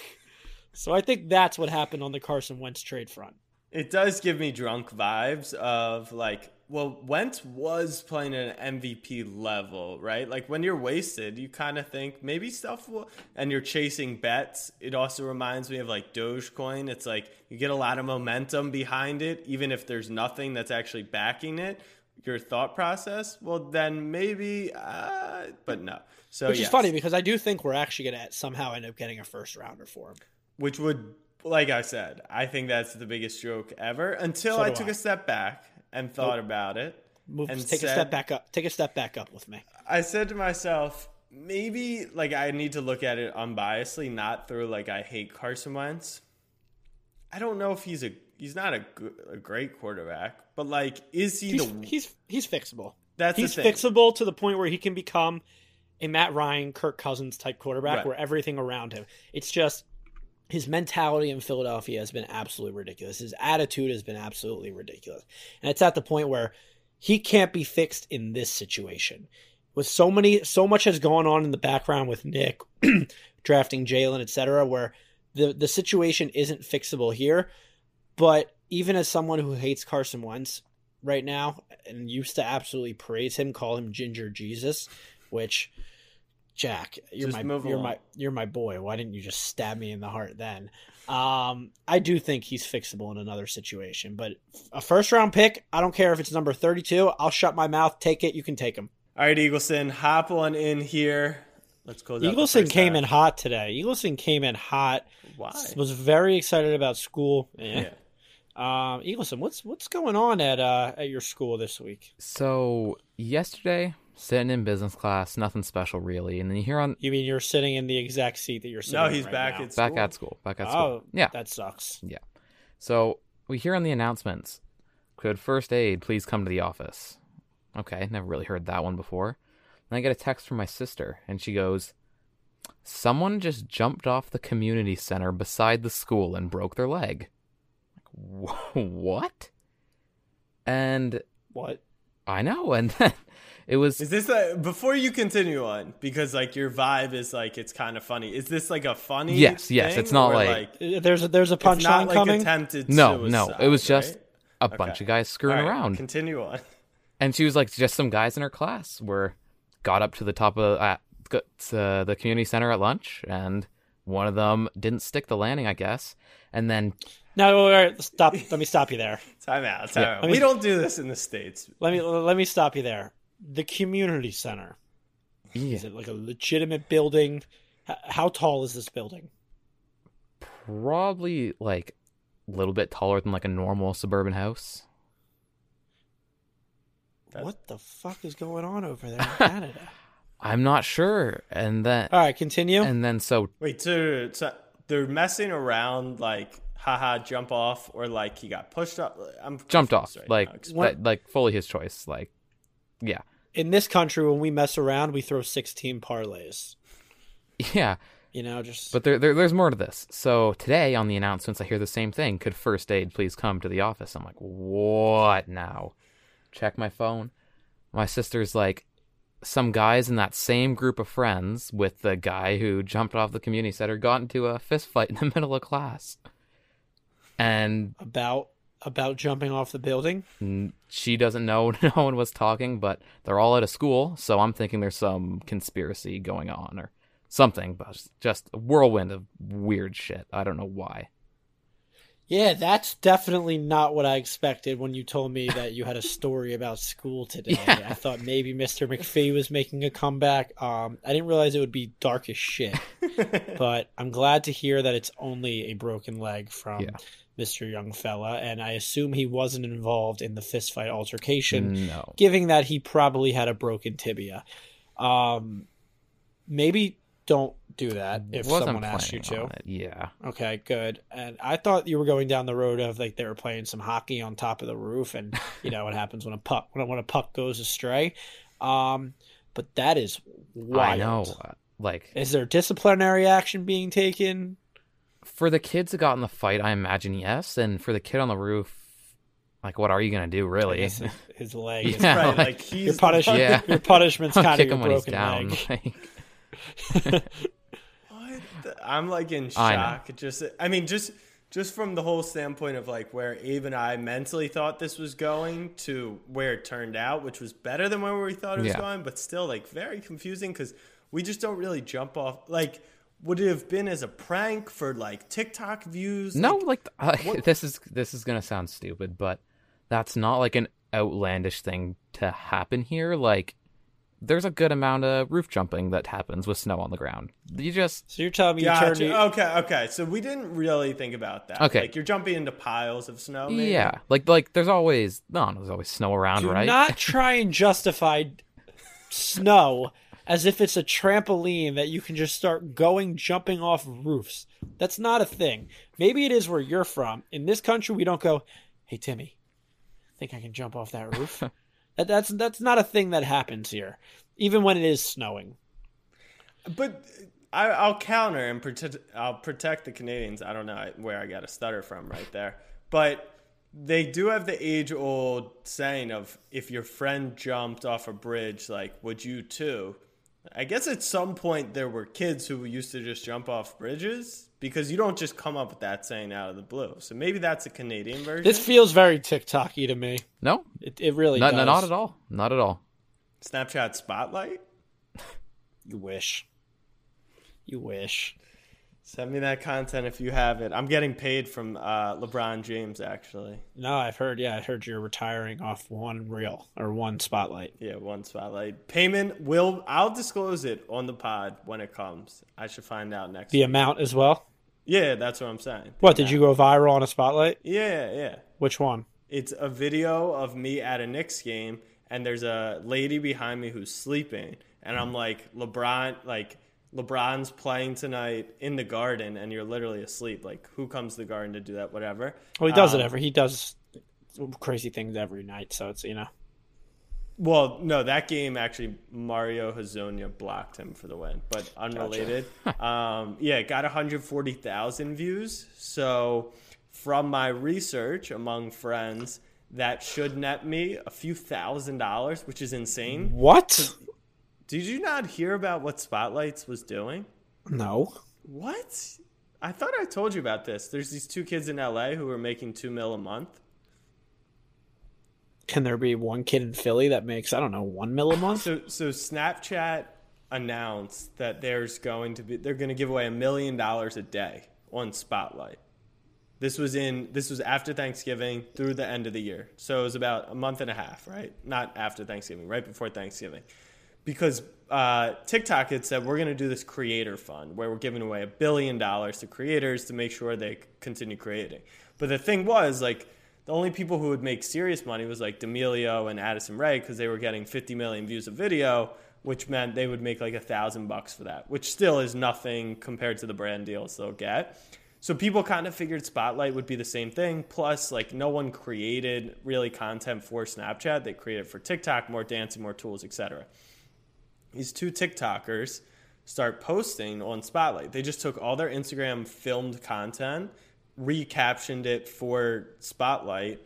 S8: So I think that's what happened on the Carson Wentz trade front.
S1: It does give me drunk vibes of like, well, Wentz was playing at an MVP level, right? Like when you're wasted, you kind of think maybe stuff will, and you're chasing bets. It also reminds me of like Dogecoin. It's like you get a lot of momentum behind it, even if there's nothing that's actually backing it. Your thought process, well, then maybe, uh, but no. So
S8: Which
S1: yes.
S8: is funny because I do think we're actually going to somehow end up getting a first rounder for him.
S1: which would like i said i think that's the biggest joke ever until
S8: So
S1: i took
S8: I.
S1: a step back and thought about it
S8: Move,
S1: and
S8: take a step back up. Take a step back up with me.
S1: i said to myself maybe like i need to look at it unbiasedly not through like i hate carson wentz i don't know if he's a he's not a, good, a great quarterback but like is he
S8: He's
S1: the
S8: he's he's fixable.
S1: That's
S8: he's fixable to the point where he can become a Matt Ryan, Kirk Cousins type quarterback,
S1: Right.
S8: where everything around him. It's just his mentality in Philadelphia has been absolutely ridiculous. His attitude has been absolutely ridiculous, and it's at the point where he can't be fixed in this situation. With so many, so much has gone on in the background with Nick *clears throat* drafting Jalen, etc., where the the situation isn't fixable here. But even as someone who hates Carson Wentz right now and used to absolutely praise him, call him Ginger Jesus, which Jack, you're
S1: Just
S8: my
S1: move
S8: you're
S1: along.
S8: my you're my boy. Why didn't you just stab me in the heart then? Um, I do think he's fixable in another situation, but a first round pick, I don't care if it's number 32. I'll shut my mouth. Take it. You can take him.
S1: all right eagleson hop on in here let's close out the
S8: Eagleson came
S1: half.
S8: in hot today. Eagleson came in hot.
S1: why
S8: Was very excited about school. Eh.
S1: yeah
S8: Um, Eagleson, what's what's going on at uh at your school this week?
S9: So yesterday, sitting in business class, nothing special really, and then you hear on
S8: You mean you're sitting in the exact seat that you're sitting?
S1: no
S8: in
S1: he's
S8: right
S1: back
S8: now?
S1: at
S9: back
S1: school.
S9: at school, back at
S8: oh,
S9: school. Oh. Yeah,
S8: that sucks.
S9: yeah. So we hear on the announcements, could first aid please come to the office? Okay, never really heard that one before. Then I get a text from my sister, and she goes, "Someone just jumped off the community center beside the school and broke their leg." Like, *laughs* "Wh- what? And
S8: What?
S9: I know, and then it was
S1: Is this a, before you continue on because like your vibe is like it's kind of funny? Is this like a funny?
S9: Yes, yes,
S1: thing,
S9: it's not
S1: or,
S9: like-
S8: Uh, There's a there's a
S1: it's not
S8: punchline
S1: like
S8: coming.
S1: attempted.
S9: no, no. It was just
S1: right?
S9: a bunch
S1: Okay.
S9: of guys screwing
S1: All right,
S9: around.
S1: Continue on.
S9: and she was like just some guys in her class were got up to the top of uh, got to the community center at lunch and one of them didn't stick the landing i guess and then
S8: no, wait, wait, stop. Let me stop you there. *laughs*
S1: Time out. Time
S9: Yeah.
S1: out. We don't do this in the states.
S8: Let me let me stop you there. The community center
S9: yeah,
S8: is it like a legitimate building? H- How tall is this building?
S9: probably like a little bit taller than like a normal suburban house
S8: What the fuck is going on over there in *laughs* Canada?
S9: i'm not sure and then
S8: All right, continue.
S9: and then so
S1: Wait, so, so they're messing around like haha jump off or like he got pushed up. I'm
S9: Jumped off,
S1: right
S9: like
S1: now. Explain-
S9: that, like fully his choice. Like, yeah,
S8: In this country, when we mess around, we throw 16 parlays.
S9: yeah.
S8: You know, just
S9: But there, there, there's more to this. So today on the announcements, I hear the same thing. Could first aid please come to the office? I'm like, what now? Check my phone. My sister's like, some guys in that same group of friends with the guy who jumped off the community center got into a fist fight in the *laughs* middle of class. And
S8: about about jumping off the building.
S9: she doesn't know *laughs* no one was talking, but they're all at a school, so I'm thinking there's some conspiracy going on or something, but just a whirlwind of weird shit. I don't know why.
S8: Yeah, that's definitely not what I expected when you told me that you had a story about school today. *laughs*
S9: Yeah.
S8: I thought maybe Mr. McPhee was making a comeback. Um, I didn't realize it would be dark as shit. *laughs* but I'm glad to hear that it's only a broken leg from
S9: Yeah.
S8: Mr. Young Fella, and I assume he wasn't involved in the fistfight altercation,
S9: No.
S8: given that he probably had a broken tibia. Um, maybe don't do that if
S9: Wasn't
S8: someone asks you to.
S9: Yeah.
S8: Okay, good. And I thought you were going down the road of like they were playing some hockey on top of the roof, and you know what happens when a puck when a, when a puck goes astray. Um, but that is wild.
S9: I know. Like
S8: Is there disciplinary action being taken?
S9: for the kids that got in the fight, I imagine yes, and for the kid on the roof, like what are you gonna do really?
S8: his, his *laughs* leg. Is
S9: Yeah,
S1: right,
S9: like-
S1: like, he's
S8: your punishment.
S9: Yeah.
S8: Your punishment's
S9: I'll
S8: kind of
S9: kick
S8: your
S9: when he's
S8: broken
S9: down.
S8: leg.
S9: Like,
S1: What? *laughs* *laughs* the- I'm like in
S9: I
S1: shock. Just, I mean, just just from the whole standpoint of like where Abe and I mentally thought this was going to where it turned out, which was better than where we thought it was
S9: Yeah.
S1: going, but still like very confusing because we just don't really jump off. Like, would it have been as a prank for like TikTok views?
S9: no,
S1: Like,
S9: like uh, *laughs* this is this is gonna sound stupid, but that's not like an outlandish thing to happen here. Like, there's a good amount of roof jumping that happens with snow on the ground. You just
S8: So you're telling me you
S1: Gotcha.
S8: turned your-
S1: Okay, okay. So we didn't really think about that.
S9: Okay.
S1: Like you're jumping into piles of snow. Maybe?
S9: yeah, like like there's always no, there's always snow around,
S8: Do
S9: right?
S8: not *laughs* try and justify snow as if it's a trampoline that you can just start going jumping off roofs. That's not a thing. Maybe it is where you're from. In this country, we don't go, "Hey Timmy, think I can jump off that roof?" *laughs* that, that's that's not a thing that happens here, even when it is snowing.
S1: But I, I'll counter and protect. I'll protect the Canadians. I don't know where I got a stutter from right there, but they do have the age-old saying of if your friend jumped off a bridge, like would you too? I guess at some point there were kids who used to just jump off bridges because you don't just come up with that saying out of the blue. So maybe that's a Canadian version.
S8: This feels very TikTok-y to me.
S9: No,
S8: It, it really
S9: not,
S8: does.
S9: not at all, not at all.
S1: Snapchat Spotlight.
S8: You wish. You wish.
S1: Send me that content if you have it. I'm getting paid from uh, LeBron James actually.
S8: No, I've heard. Yeah, I heard you're retiring off one reel or one spotlight.
S1: Yeah, one spotlight payment will. I'll disclose it on the pod when it comes. I should find out next.
S8: The
S1: week.
S8: amount as well.
S1: Yeah, that's what I'm saying.
S8: What did you go viral on a spotlight?
S1: Yeah, yeah.
S8: Which one?
S1: It's a video of me at a Knicks game, and there's a lady behind me who's sleeping, and I'm like, LeBron, like LeBron's playing tonight in the garden, and you're literally asleep. Like, who comes to the garden to do that? Whatever.
S8: Well, he does
S1: Um,
S8: it every. He does crazy things every night. So it's you know.
S1: Well, no, that game actually Mario Hezonja blocked him for the win, but unrelated. *laughs* um, yeah, it got 140,000 views. So, from my research among friends, that should net me a few thousand dollars, which is insane.
S8: What?
S1: Did you not hear about what Spotlights was doing?
S8: No.
S1: What? I thought I told you about this. There's these two kids in LA who are making two mil a month.
S8: Can there be one kid in Philly that makes I don't know one mil a month?
S1: So so Snapchat announced that there's going to be they're going to give away a million dollars a day on Spotlight. This was in this was after Thanksgiving through the end of the year. So it was about a month and a half, right? Not after Thanksgiving, right before Thanksgiving. Because uh, TikTok had said we're going to do this creator fund where we're giving away a billion dollars to creators to make sure they continue creating. But the thing was like The only people who would make serious money was like D'Amelio and Addison Rae because they were getting 50 million views of video, which meant they would make like a thousand bucks for that, which still is nothing compared to the brand deals they'll get. So people kind of figured Spotlight would be the same thing. Plus, like no one created really content for Snapchat; they created for TikTok, more dancing, more tools, etc. These two TikTokers start posting on Spotlight. They just took all their Instagram filmed content, recaptioned it for Spotlight,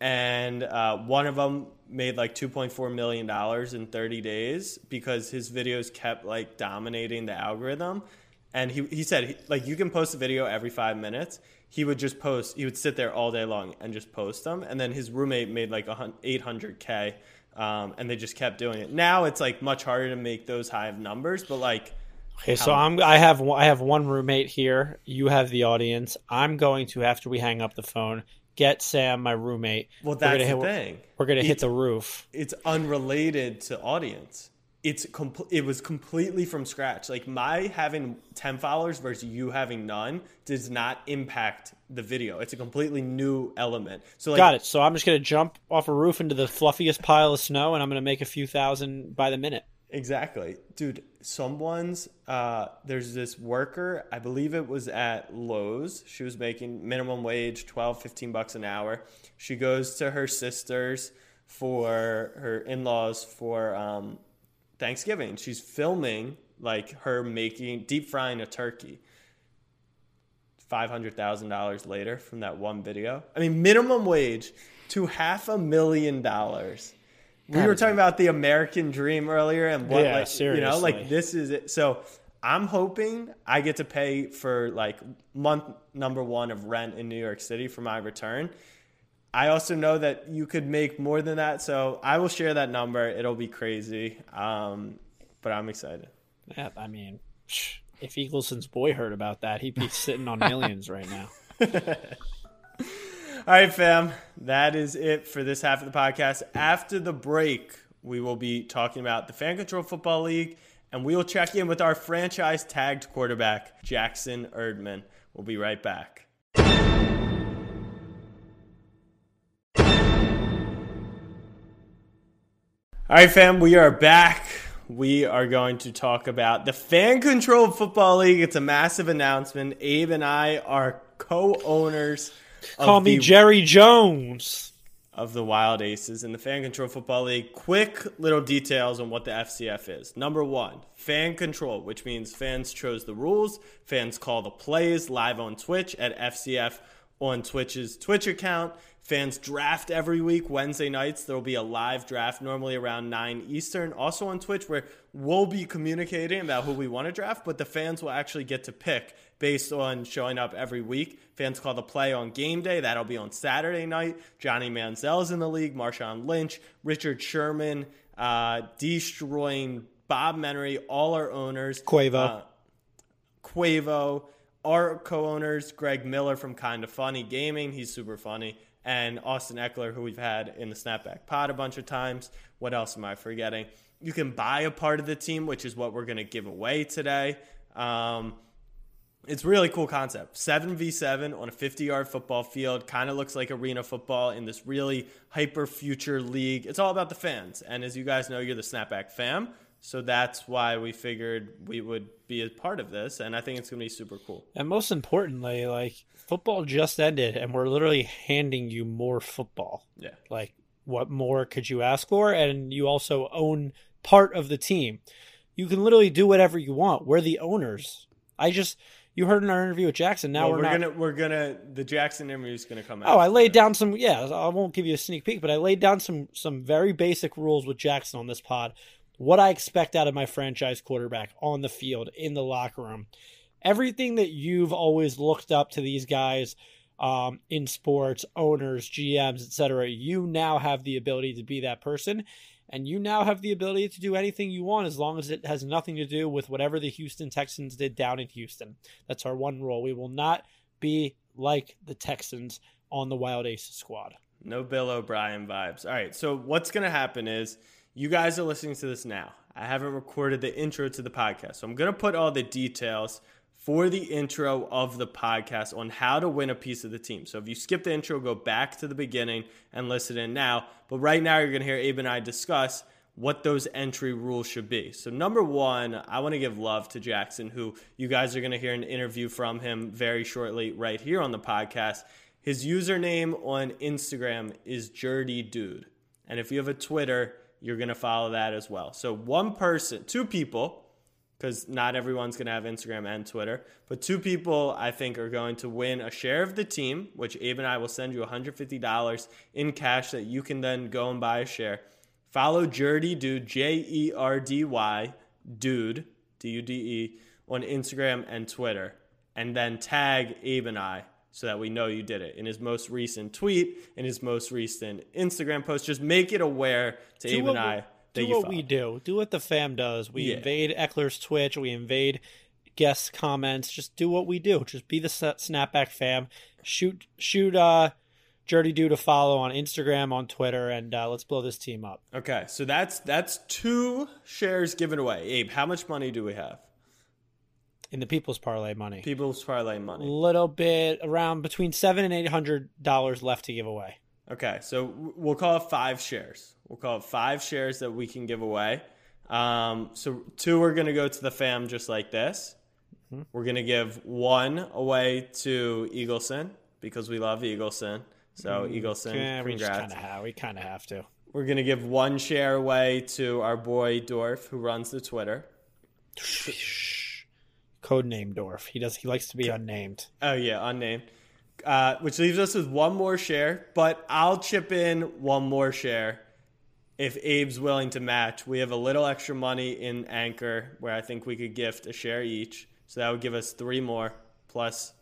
S1: and uh, one of them made like 2.4 million dollars in 30 days because his videos kept like dominating the algorithm. And he, he said he, like you can post a video every five minutes. He would just post he would sit there all day long and just post them and then his roommate made like 800k um, and they just kept doing it. Now it's like much harder to make those high of numbers but like
S8: okay so i'm i have i have one roommate here. You have the audience. I'm going to after we hang up the phone get sam my roommate.
S1: Well that's
S8: we're
S1: the
S8: hit,
S1: thing.
S8: we're gonna
S1: It-
S8: hit the roof.
S1: it's unrelated to audience. It's com- it was completely from scratch. Like my having 10 followers versus you having none does not impact the video. It's a completely new element. So like
S8: got it so i'm just gonna jump off a roof into the fluffiest pile of snow and i'm gonna make a few thousand by the minute
S1: Exactly. Dude, someone's uh there's this worker, I believe it was at Lowe's. She was making minimum wage 12 15 bucks an hour. She goes to her sisters for her in-laws for um Thanksgiving. She's filming like her making deep frying a turkey. $500,000 later from that one video. I mean, minimum wage to half a million dollars. We were talking about the American dream earlier and what,
S8: Yeah,
S1: like, you know, like this is it. So I'm hoping I get to pay for like month number one of rent in New York City for my return. I also know that you could make more than that, so I will share that number. It'll be crazy, um, but I'm excited.
S8: yeah i mean if eagleson's boy heard about that he'd be *laughs* sitting on millions right now *laughs*
S1: All right, fam. That is it for this half of the podcast. After the break, we will be talking about the Fan Control Football League, and we will check in with our franchise tagged quarterback, Jackson Erdmann. We'll be right back. All right, fam, we are back. We are going to talk about the Fan Control Football League. It's a massive announcement. Abe and I are co owners.
S8: call me jerry jones
S1: of the Wild Aces in the Fan Control Football League. Quick little details on what the FCF is. Number one, fan control, which means fans chose the rules. Fans call the plays live on Twitch at FCF on Twitch's Twitch account. Fans draft every week, Wednesday nights. There will be a live draft, normally around 9 Eastern. Also on Twitch, where we'll be communicating about who we want to draft, but the fans will actually get to pick based on showing up every week. Fans call the play on game day. That'll be on Saturday night. Johnny Manziel's in the league, Marshawn Lynch, Richard Sherman, uh, Deestroying, Bob Menery, all our owners.
S8: Quavo.
S1: Uh, Quavo, our co-owners, Greg Miller from Kinda Funny Gaming, he's super funny, and Austin Ekeler, who we've had in the Snapback Pod a bunch of times. What else am I forgetting? You can buy a part of the team, which is what we're going to give away today. Um, it's really cool concept. 7v7 on a 50 yard football field. Kind of looks like arena football in this really hyper future league. It's all about the fans. And as you guys know, you're the Snapback fam. So that's why we figured we would be a part of this. And I think it's going to be super cool.
S8: And most importantly, like football just ended, and we're literally handing you more football.
S1: Yeah.
S8: Like, what more could you ask for? And you also own part of the team. You can literally do whatever you want. We're the owners. I just, you heard in our interview with Jackson. Now
S1: Well,
S8: we're,
S1: we're
S8: not.
S1: gonna we're gonna the Jackson interview is gonna come out.
S8: Oh, I laid down some. Yeah, I won't give you a sneak peek, but I laid down some some very basic rules with Jackson on this pod. What I expect out of my franchise quarterback on the field, in the locker room, everything that you've always looked up to these guys um, in sports, owners, GMs, etc. You now have the ability to be that person, and you now have the ability to do anything you want as long as it has nothing to do with whatever the Houston Texans did down in Houston. That's our one rule. We will not be like the Texans on the Wild Aces squad.
S1: No Bill O'Brien vibes. All right. So what's going to happen is you guys are listening to this now. I haven't recorded the intro to the podcast. So I'm going to put all the details for the intro of the podcast on how to win a piece of the team. So if you skip the intro, go back to the beginning and listen in now. But right now, you're going to hear Abe and I discuss what those entry rules should be. So, number one, I want to give love to Jackson, who you guys are going to hear an interview from him very shortly right here on the podcast. His username on Instagram is Jerdy Dude. And if you have a Twitter, you're going to follow that as well. So, one person, two people, because not everyone's going to have Instagram and Twitter. But two people I think are going to win a share of the team, which Abe and I will send you $150 in cash that you can then go and buy a share. Follow Jerdy Dude, J E R D Y, Dude, D U D E, on Instagram and Twitter. And then tag Abe and I so that we know you did it in his most recent tweet, in his most recent Instagram post. Just make it aware to
S8: Do
S1: Abe and I.
S8: we- do what
S1: follow.
S8: we do. Do what the fam does. We
S1: Yeah.
S8: invade Ekeler's Twitch. We invade guest comments. Just do what we do. Just be the snapback fam. Shoot, shoot, uh, Jerdy Do to follow on Instagram, on Twitter, and uh, let's blow this team up.
S1: Okay, so that's that's two shares given away. Abe, how much money do we have?
S8: In the People's Parlay money,
S1: People's parlay money.
S8: a little bit around between seven and eight hundred dollars left to give away.
S1: Okay, so we'll call it five shares. We'll call it five shares that we can give away. Um, so two are going to go to the fam just like this. We're going to give one away to Eagleson because we love Eagleson. So Eagleson,
S8: Yeah, we
S1: congrats.
S8: kind of have. We kind of have to.
S1: We're going to give one share away to our boy Dorf who runs the Twitter.
S8: Code name Dorf. He does. He likes to be unnamed.
S1: Oh yeah, unnamed. Uh, which leaves us with one more share, but I'll chip in one more share if Abe's willing to match. We have a little extra money in Anchor where I think we could gift a share each, so that would give us three more. Plus,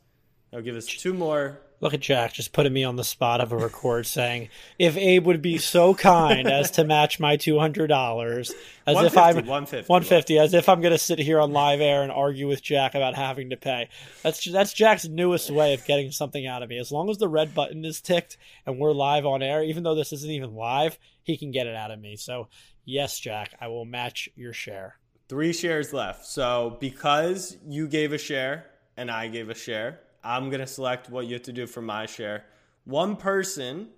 S1: that would give us two more.
S8: Look at Jack just putting me on the spot of a record saying, if Abe would be so kind as to match my $200, as if I'm
S1: 150.
S8: 150, as if I'm going to sit here on live air and argue with Jack about having to pay. That's that's Jack's newest way of getting something out of me. As long as the red button is ticked and we're live on air, even though this isn't even live, he can get it out of me. So, yes, Jack, I will match your share.
S1: Three shares left. So because you gave a share and I gave a share, I'm going to select what you have to do for my share. One person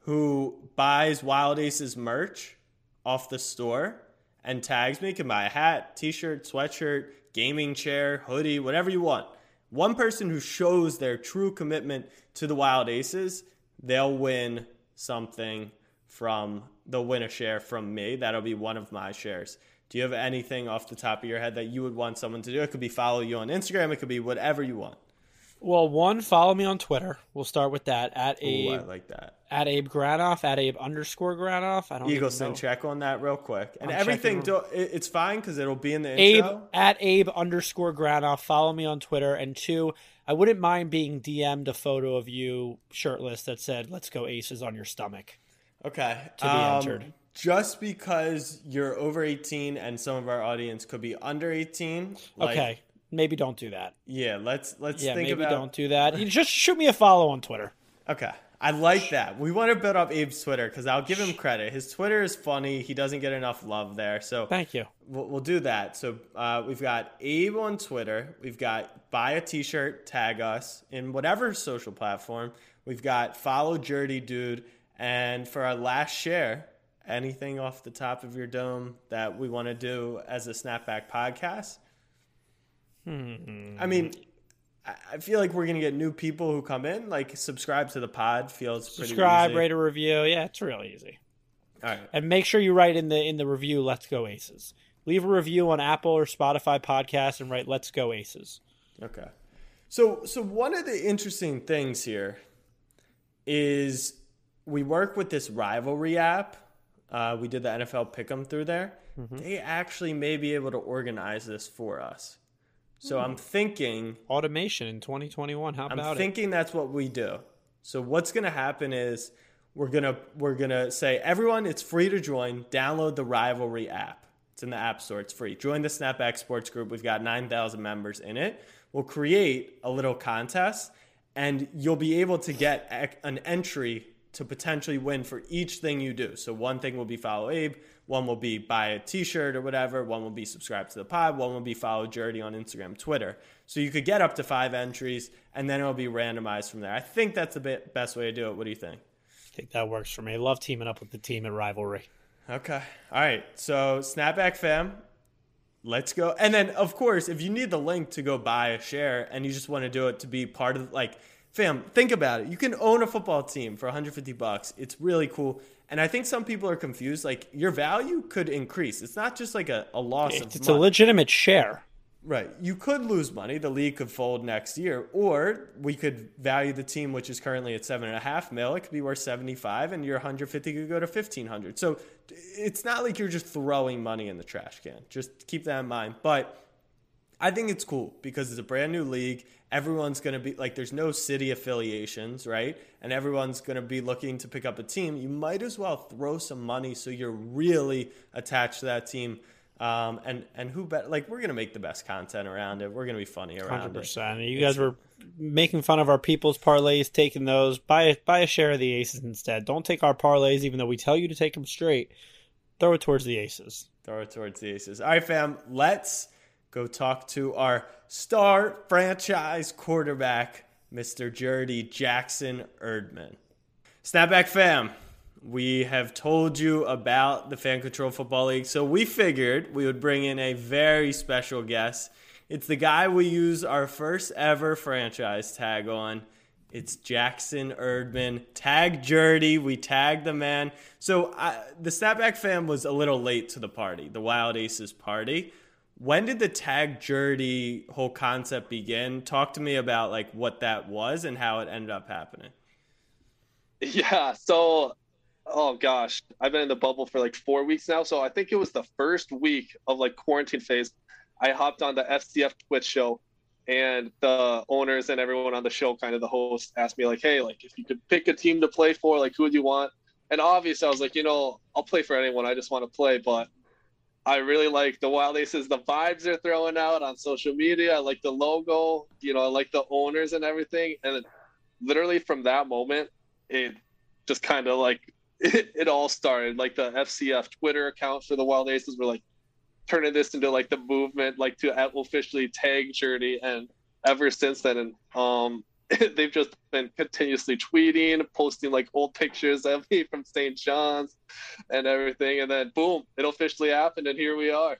S1: who buys Wild Aces merch off the store and tags me can buy a hat, t shirt, sweatshirt, gaming chair, hoodie, whatever you want. One person who shows their true commitment to the Wild Aces, they'll win something from, they'll win a share from me. That'll be one of my shares. Do you have anything off the top of your head that you would want someone to do? It could be follow you on Instagram, it could be whatever you want.
S8: Well, one, follow me on Twitter. We'll start with that at
S1: Ooh, I like that.
S8: at Abe Granoff at Abe underscore Granoff. I don't
S1: Eagleson, check on that real quick. And
S8: I'm
S1: everything, do, it's fine because it'll be in the
S8: Abe
S1: intro.
S8: at Abe underscore Granoff. Follow me on Twitter. And two, I wouldn't mind being DM'd a photo of you shirtless that said "Let's go Aces" on your stomach.
S1: Okay.
S8: To be
S1: um,
S8: entered.
S1: Just because you're over 18 and some of our audience could be under 18. Like,
S8: okay, maybe don't do that.
S1: Yeah, let's let's
S8: Yeah,
S1: think
S8: maybe
S1: about.
S8: don't do that. You just shoot me a follow on Twitter.
S1: Okay. I like that. We want to build up Abe's Twitter because I'll give him credit. His Twitter is funny. He doesn't get enough love there. So
S8: Thank you.
S1: We'll, we'll do that. So uh, we've got Abe on Twitter. We've got buy a T-shirt, tag us in whatever social platform. We've got follow Jerdy Dude, and for our last share, anything off the top of your dome that we want to do as a snapback podcast. I mean, I feel like we're gonna get new people who come in. Like subscribe to the pod feels pretty
S8: Subscribe,
S1: easy.
S8: rate a review. Yeah, it's real easy.
S1: All right.
S8: And make sure you write in the in the review "Let's go Aces." Leave a review on Apple or Spotify podcast and write "Let's go Aces."
S1: Okay. So so one of the interesting things here is we work with this rivalry app. Uh, we did the NFL Pick'em through there. They actually may be able to organize this for us. So hmm. I'm thinking
S8: Automation in 2021. How about
S1: I'm
S8: about it?
S1: thinking that's what we do. So what's going to happen is we're going to we're going to say everyone it's free to join, download the Rivalry app. It's in the App Store, it's free. Join the Snapback Sports group. We've got 9,000 members in it. We'll create a little contest and you'll be able to get an entry to potentially win for each thing you do. So one thing will be follow Abe, One will be buy a t-shirt or whatever. One will be subscribe to the pod. One will be follow Jerdy on Instagram, Twitter. So you could get up to five entries, and then it'll be randomized from there. I think that's the best way to do it. What do you think?
S8: I think that works for me. I love teaming up with the team at Rivalry.
S1: Okay. All right. So Snapback fam, let's go. And then of course, if you need the link to go buy a share and you just want to do it to be part of like fam, think about it. You can own a football team for 150 bucks. It's really cool. And I think some people are confused. Like your value could increase. It's not just like a, a loss
S8: It's,
S1: of
S8: it's a legitimate share.
S1: Right. You could lose money. The league could fold next year, or we could value the team, which is currently at seven and a half mil. It could be worth seventy five, and your 150 could go to 1500. So it's not like you're just throwing money in the trash can. Just keep that in mind. But I think it's cool because it's a brand new league. Everyone's going to be like, there's no city affiliations, right? And everyone's going to be looking to pick up a team. You might as well throw some money so you're really attached to that team. Um, and and who bet like we're gonna make the best content around it. We're gonna be funny around
S8: Hundred
S1: it.
S8: percent. You guys were making fun of our people's parlays, taking those. Buy buy a share of the aces instead. Don't take our parlays, even though we tell you to take them straight. Throw it towards the aces.
S1: Throw it towards the aces. All right, fam. Let's go talk to our star franchise quarterback, Mr. Jerdy Jackson Erdmann. Snapback fam. We have told you about the Fan Control Football League, so we figured we would bring in a very special guest. It's the guy we use our first ever franchise tag on. It's Jackson Erdmann. Tag Jerdy. We tagged the man. So I, the Snapback fam was a little late to the party, the Wild Aces party. When did the tag Jerdy whole concept begin? Talk to me about like what that was and how it ended up happening. *laughs*
S10: Yeah, so oh gosh, I've been in the bubble for like four weeks now. So I think it was the first week of like quarantine phase. I hopped on the FCF Twitch show and the owners and everyone on the show, kind of the host, asked me like, hey, like if you could pick a team to play for, like who would you want? And obviously I was like, you know, I'll play for anyone. I just want to play, but I really like the Wild Aces, the vibes they're throwing out on social media. I like the logo, you know, I like the owners and everything. And literally from that moment, it just kind of like it, *laughs* it, all started. Like the FCF Twitter account for the Wild Aces were like turning this into like the movement, like to officially tag Jerdy. And ever since then, and um, *laughs* they've just been continuously tweeting, posting like old pictures of me from St. John's and everything. And then boom, it officially happened, and here we are.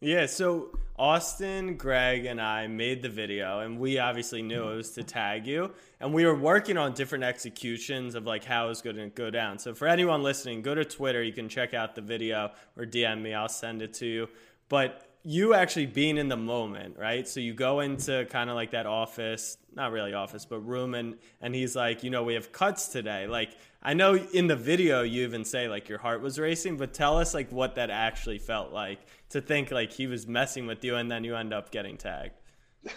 S1: Yeah, so Austin, Greg, and I made the video, and we obviously knew it was to tag you. And we were working on different executions of like how it was going to go down. So for anyone listening, go to Twitter. You can check out the video or DM me. I'll send it to you. But you actually being in the moment, right? So you go into kind of like that office, not really office, but room, and and he's like, you know, we have cuts today. Like I know in the video you even say like your heart was racing, but tell us like what that actually felt like to think like he was messing with you, and then you end up getting tagged. *laughs*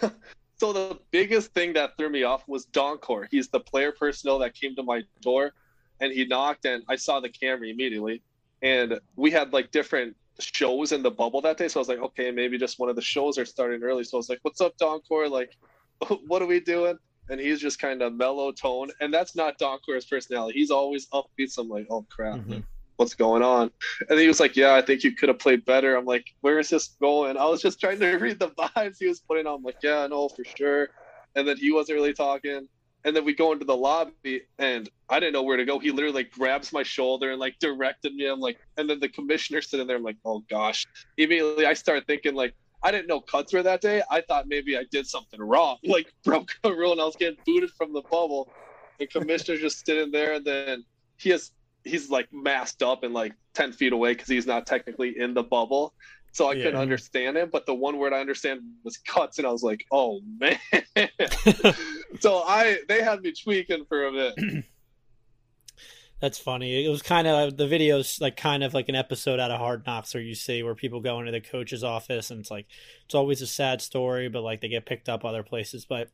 S10: so the biggest thing that threw me off was Doncor. He's the player personnel that came to my door, and he knocked, and I saw the camera immediately, and we had like different shows in the bubble that day. So I was like, okay, maybe just one of the shows are starting early. So I was like, what's up, Doncor? Like, *laughs* what are we doing? And he's just kind of mellow tone. And that's not Doncor's personality. He's always upbeat. So I'm like, oh crap, mm-hmm. what's going on? And he was like, yeah, I think you could have played better. I'm like, where is this going? I was just trying to *laughs* read the vibes he was putting on. I'm like, yeah, no, for sure. And then he wasn't really talking and then we go into the lobby and I didn't know where to go. He literally like grabs my shoulder and like directed me. I'm like, and then the commissioner sitting there. I'm like, oh gosh. Immediately I start thinking like, I didn't know cuts were that day. I thought maybe I did something wrong, *laughs* like broke a rule and I was getting booted from the bubble. The commissioner's just sitting there and then he has, he's like masked up and like 10 feet away because he's not technically in the bubble so I yeah. couldn't understand him. But the one word I understand was cuts, and I was like, "Oh man!" *laughs* so I they had me tweaking for a bit. *clears throat*
S8: That's funny. It was kind of the videos like kind of like an episode out of Hard Knocks where you see where people go into the coach's office and it's like it's always a sad story, but like they get picked up other places. But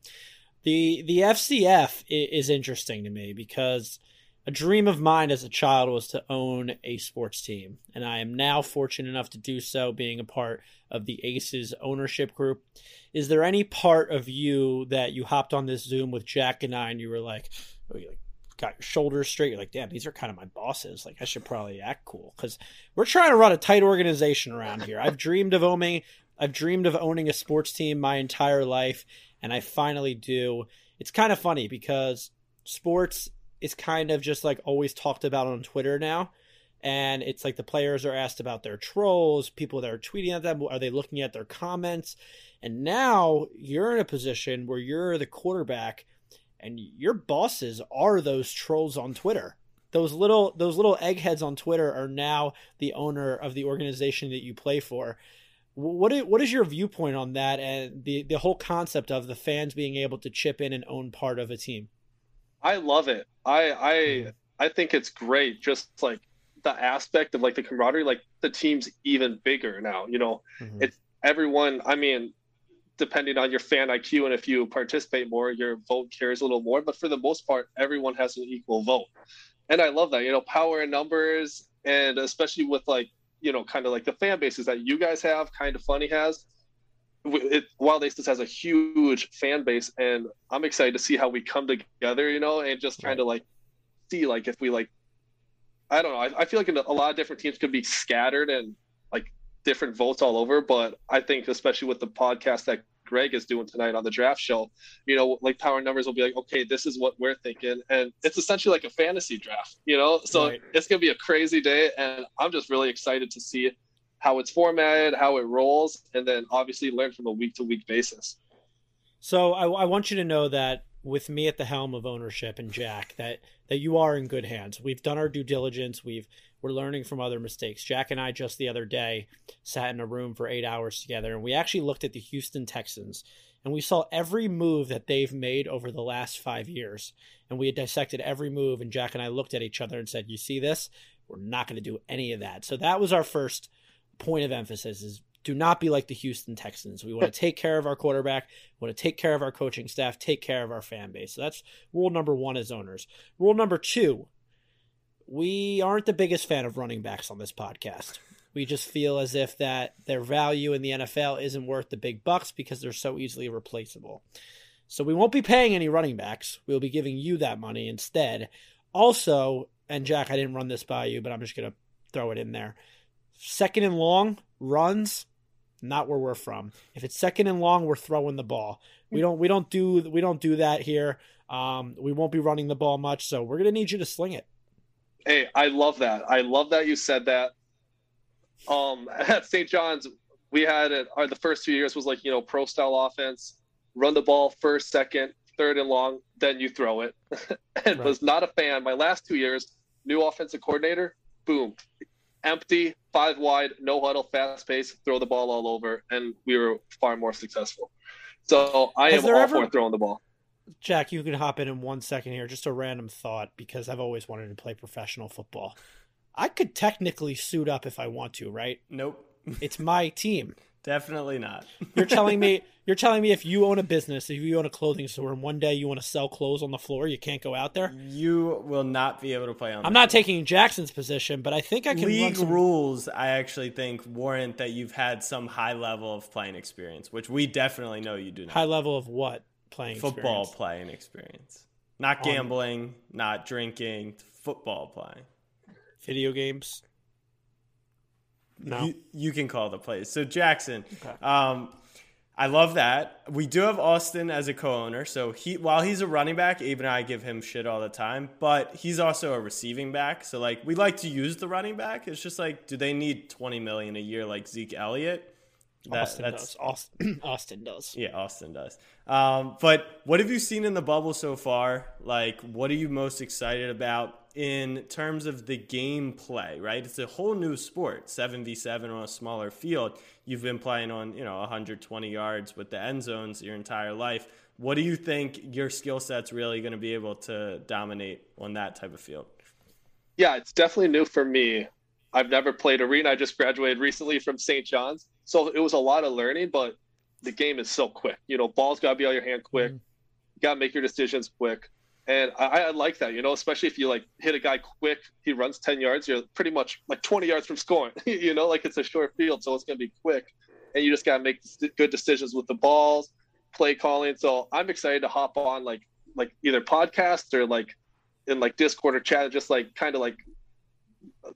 S8: the the FCF is interesting to me because a dream of mine as a child was to own a sports team, and I am now fortunate enough to do so, being a part of the Aces ownership group. Is there any part of you that you hopped on this Zoom with Jack and I, and you were like, oh, you got your shoulders straight. You're like, damn, these are kind of my bosses. Like, I should probably act cool because we're trying to run a tight organization around here. I've dreamed of owning, I've dreamed of owning a sports team my entire life, and I finally do. It's kind of funny because sports is kind of just like always talked about on Twitter now. And it's like the players are asked about their trolls, people that are tweeting at them. Are they looking at their comments? And now you're in a position where you're the quarterback and your bosses are those trolls on Twitter. Those little those little eggheads on Twitter are now the owner of the organization that you play for. What is, what is your viewpoint on that and the the whole concept of the fans being able to chip in and own part of a team?
S10: I love it. I I I think it's great. Just like the aspect of like the camaraderie, like the team's even bigger now. You know, mm-hmm. it's everyone. I mean, depending on your fan IQ and if you participate more, your vote carries a little more. But for the most part, everyone has an equal vote, and I love that. You know, power in numbers, and especially with like you know, kind of like the fan bases that you guys have, kind of funny has. It, Wild Aces has a huge fan base, and I'm excited to see how we come together. You know, and just kind of like see like if we like I don't know. I, I feel like a lot of different teams could be scattered and like different votes all over, but I think especially with the podcast that Greg is doing tonight on the draft show, you know, like power numbers will be like, okay, this is what we're thinking, and it's essentially like a fantasy draft, you know. So right. it's gonna be a crazy day, and I'm just really excited to see how it's formatted, how it rolls, and then obviously learn from a week to week basis.
S8: So I, I want you to know that with me at the helm of ownership and Jack that that you are in good hands. We've done our due diligence. We've we're learning from other mistakes. Jack and I just the other day sat in a room for 8 hours together and we actually looked at the Houston Texans and we saw every move that they've made over the last 5 years. And we had dissected every move and Jack and I looked at each other and said, "You see this? We're not going to do any of that." So that was our first point of emphasis is do not be like the Houston Texans. We want to take care of our quarterback, we want to take care of our coaching staff, take care of our fan base. So that's rule number one as owners. Rule number two, we aren't the biggest fan of running backs on this podcast. We just feel as if that their value in the NFL isn't worth the big bucks because they're so easily replaceable. So we won't be paying any running backs. We'll be giving you that money instead. Also, and Jack, I didn't run this by you, but I'm just going to throw it in there. Second and long runs, not where we're from. If it's second and long, we're throwing the ball. We don't we don't do we don't do that here. Um, we won't be running the ball much, so we're gonna need you to sling it.
S10: Hey, I love that. I love that you said that. Um, *laughs* at St. John's, we had it. Our, the first two years was like you know pro style offense, run the ball first, second, third and long, then you throw it. *laughs* and right. was not a fan. My last two years, new offensive coordinator, boom, empty, five wide, no huddle, fast pace, throw the ball all over, and we were far more successful. So I Has am all ever... for throwing the ball.
S8: Jack, you can hop in in one second here. Just a random thought because I've always wanted to play professional football. I could technically suit up if I want to, right?
S1: Nope.
S8: It's my team. *laughs*
S1: Definitely not.
S8: you're telling me *laughs* you're telling me if you own a business, if you own a clothing store, and one day you want to sell clothes on the floor, you can't go out there.
S1: You will not be able to play on.
S8: I'm not taking Jackson's position, but I think I can.
S1: League
S8: some...
S1: rules, I actually think warrant that you've had some high level of playing experience, which we definitely know you do not.
S8: High level of what playing
S1: football
S8: experience?
S1: playing experience, not gambling, not drinking, football playing,
S8: video games. No,
S1: you, you, can call the plays. So Jackson, okay. um, I love that. We do have Austin as a co-owner, so he while he's a running back, Abe and I give him shit all the time, but he's also a receiving back. So like we like to use the running back. It's just like, do they need twenty million a year like Zeke Elliott?
S8: That, Austin does. Austin, *clears throat* Austin does.
S1: Yeah, Austin does. Um, but what have you seen in the bubble so far? Like, what are you most excited about? In terms of the gameplay, right? It's a whole new sport, 7v7 on a smaller field. You've been playing on, you know, 120 yards with the end zones your entire life. What do you think your skill set's really going to be able to dominate on that type of field?
S10: Yeah, it's definitely new for me. I've never played arena. I just graduated recently from St. John's. So it was a lot of learning, but the game is so quick. You know, balls got to be out your hand quick. Mm-hmm. You got to make your decisions quick. And I, I, like that, you know, especially if you like hit a guy quick, he runs 10 yards, you're pretty much like 20 yards from scoring, *laughs* you know, like it's a short field, so it's going to be quick. And you just got to make good decisions with the balls, play calling. So I'm excited to hop on like, like either podcast or like in like Discord or chat, just like kind of like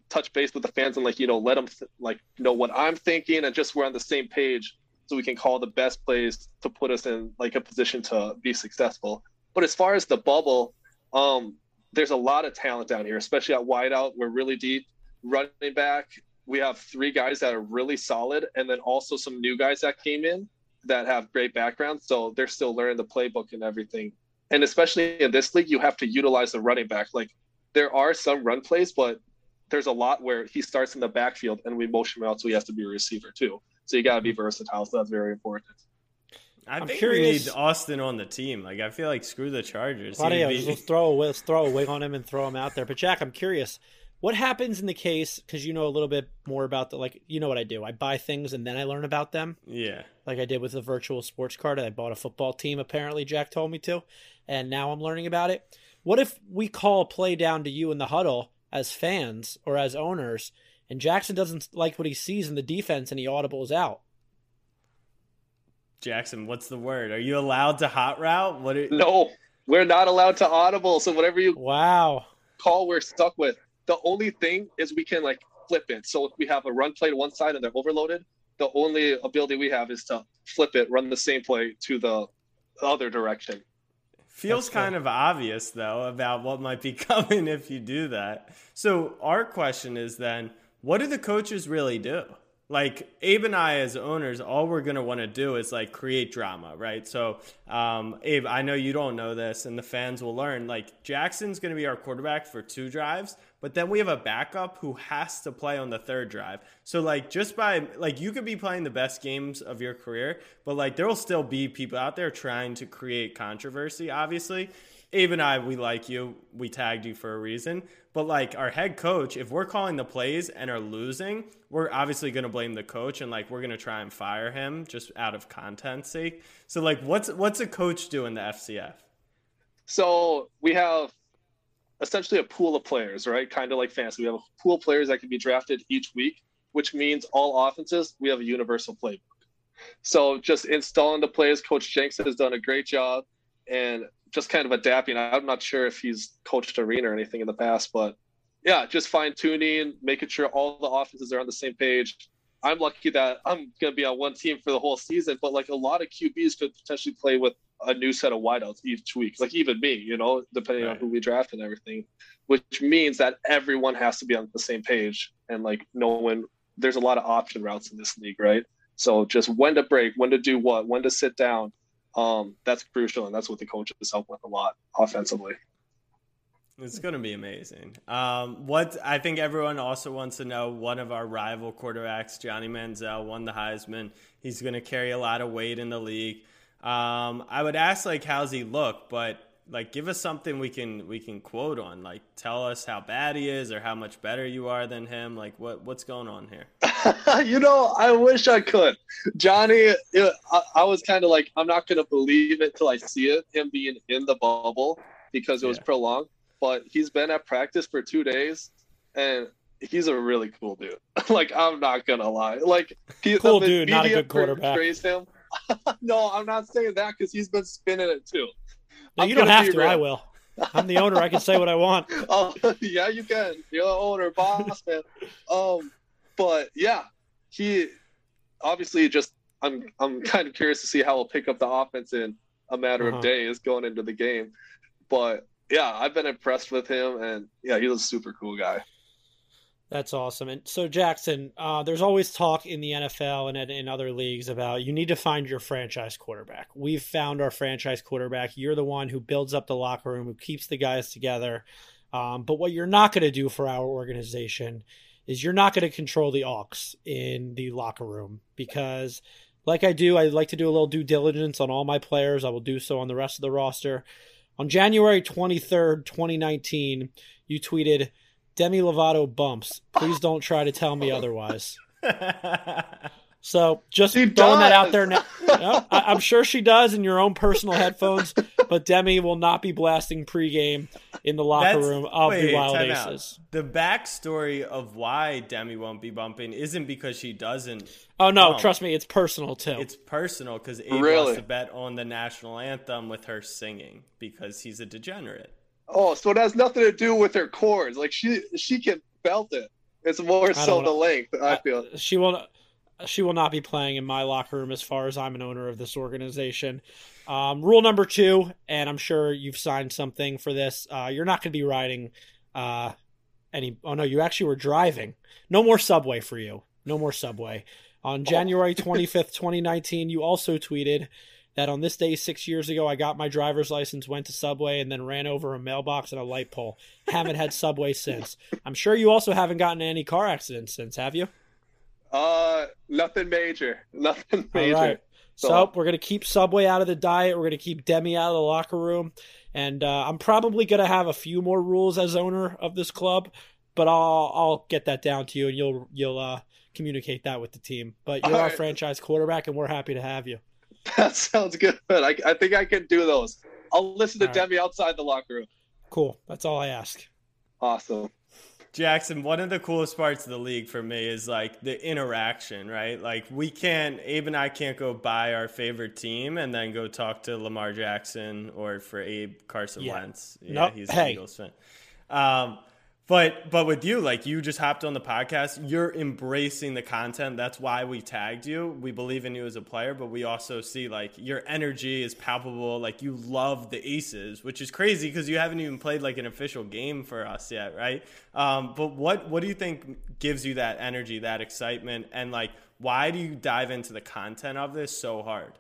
S10: touch base with the fans and like you know let them th- like know what I'm thinking and just we're on the same page so we can call the best plays to put us in like a position to be successful. But as far as the bubble, um, there's a lot of talent down here, especially at wideout. We're really deep. Running back, we have three guys that are really solid, and then also some new guys that came in that have great backgrounds. So they're still learning the playbook and everything. And especially in this league, you have to utilize the running back. Like there are some run plays, but there's a lot where he starts in the backfield and we motion him out, so he has to be a receiver too. So you got to be versatile. So that's very important.
S1: I
S8: I'm
S1: think
S8: curious-
S1: we need Austin on the team. Like I feel like screw the Chargers.
S8: Claudio,
S1: be-
S8: let's throw a let's throw a wig on him and throw him out there. But Jack, I'm curious, what happens in the case because you know a little bit more about the like you know what I do. I buy things and then I learn about them,
S1: yeah.
S8: like I did with the virtual sports card. I bought a football team. Apparently, Jack told me to, and now I'm learning about it. What if we call a play down to you in the huddle as fans or as owners, and Jackson doesn't like what he sees in the defense and he audibles out?
S1: Jackson, what's the word? Are you allowed to hot route? What? Are,
S10: No, we're not allowed to audible. So whatever you
S8: Wow.
S10: call, we're stuck with. The only thing is we can like flip it. So if we have a run play to one side and they're overloaded, the only ability we have is to flip it, run the same play to the other direction.
S1: Feels
S8: That's fair.
S1: kind of obvious though about what might be *laughs* coming if you do that. So our question is then, what do the coaches really do? Like Abe and I as owners, all we're gonna want to do is like create drama, right? So um, Abe, I know you don't know this, and the fans will learn. Like Jackson's gonna be our quarterback for two drives, but then we have a backup who has to play on the third drive. So like just by like you could be playing the best games of your career, but like there will still be people out there trying to create controversy. Obviously, Abe and I, we like you. We tagged you for a reason. But like our head coach, if we're calling the plays and are losing, we're obviously going to blame the coach and like we're going to try and fire him just out of content sake. So like, what's what's a coach do in the FCF?
S10: So we have essentially a pool of players, right? Kind of like fantasy. We have a pool of players that can be drafted each week, which means all offenses, we have a universal playbook. So just installing the plays, Coach Jenks has done a great job and just kind of adapting. I'm not sure if he's coached arena or anything in the past, but yeah, just fine tuning, making sure all the offenses are on the same page. I'm lucky that I'm going to be on one team for the whole season, but like a lot of QBs could potentially play with a new set of wideouts each week. Like even me, you know, depending on who we draft and everything, which means that everyone has to be on the same page and like knowing there's a lot of option routes in this league, right? So just when to break, when to do what, when to sit down, um, that's crucial, and that's what the coaches help with a lot offensively.
S1: It's going to be amazing. Um, what I think everyone also wants to know one of our rival quarterbacks, Johnny Manziel, won the Heisman. He's going to carry a lot of weight in the league. Um, I would ask like how's he look, but like give us something we can we can quote on. Like tell us how bad he is or how much better you are than him. Like what what's going on here? *laughs*
S10: you know, I wish I could. Johnny, it, I, I was kind of like, I'm not going to believe it till I see it, him being in the bubble because it was
S1: Yeah.
S10: prolonged. But he's been at practice for two days and he's a really cool dude. *laughs* like, I'm not going to lie. Like, he,
S8: Cool dude, not a good quarterback.
S10: portrays Him. *laughs* no, I'm not saying that because he's been spinning it too.
S8: No,
S10: I'm
S8: you don't have to.
S10: real.
S8: I will. I'm the owner. I can say what I want. *laughs*
S10: Oh yeah, you can. You're the owner, boss man. Um, but yeah, he obviously just. I'm I'm kind of curious to see how he'll pick up the offense in a matter
S8: Uh-huh.
S10: of days going into the game. But yeah, I've been impressed with him, and yeah, he's a super cool guy.
S8: That's awesome. And so, Jackson, uh, there's always talk in the NFL and in- other leagues about you need to find your franchise quarterback. We've found our franchise quarterback. You're the one who builds up the locker room, who keeps the guys together. Um, but what you're not going to do for our organization is you're not going to control the aux in the locker room because, like I do, I like to do a little due diligence on all my players. I will do so on the rest of the roster. On January 23rd, 2019, you tweeted, Demi Lovato bumps. Please don't try to tell me otherwise. *laughs* So just
S10: She
S8: throwing that out there now. *laughs* Yep, I, I'm sure she does in your own personal headphones, but Demi will not be blasting pregame in the locker
S1: That's-
S8: room of
S1: wait,
S8: the Wild
S1: time out.
S8: Aces.
S1: The backstory of why Demi won't be bumping isn't because she doesn't.
S8: Oh no,
S1: bump.
S8: trust me, it's personal too.
S1: It's personal because Abe
S10: Really?
S1: wants to bet on the national anthem with her singing because he's a degenerate.
S10: Oh, so it has nothing to do with her chords. Like she she can belt it. It's more so the length. I feel
S8: she will. She will not be playing in my locker room as far as I'm an owner of this organization. Um, rule number two, and I'm sure you've signed something for this. Uh, you're not going to be riding uh, any. Oh no, you actually were driving. No more subway for you. No more subway. On January *laughs* 25th, 2019, you also tweeted that on this day six years ago, I got my driver's license, went to Subway, and then ran over a mailbox and a light pole. Haven't had Subway since. I'm sure you also haven't gotten any car accidents since, have you?
S10: Uh, nothing major. *laughs* Nothing major. All right.
S8: So, so we're gonna keep Subway out of the diet. We're gonna keep Demi out of the locker room, and uh, I'm probably gonna have a few more rules as owner of this club, but I'll I'll get that down to you, and you'll you'll uh, communicate that with the team. But you're All our right. franchise quarterback, and we're happy to have you. *laughs*
S10: That sounds good. I, I think I can do those. I'll listen to all Demi right. outside the locker room.
S8: Cool. That's all I ask.
S10: Awesome.
S1: Jackson, one of the coolest parts of the league for me is like the interaction, right? Like we can't, Abe and I can't go buy our favorite team and then go talk to Lamar Jackson or for Abe Carson yeah. Wentz. Yeah,
S8: nope.
S1: he's an
S8: hey.
S1: Eagles fan. Um, but but with you, like you just hopped on the podcast, you're embracing the content. That's why we tagged you. We believe in you as a player, but we also see like your energy is palpable. Like you love the Aces, which is crazy because you haven't even played like an official game for us yet, right? Um, but what what do you think gives you that energy, that excitement, and like why do you dive into the content of this so hard?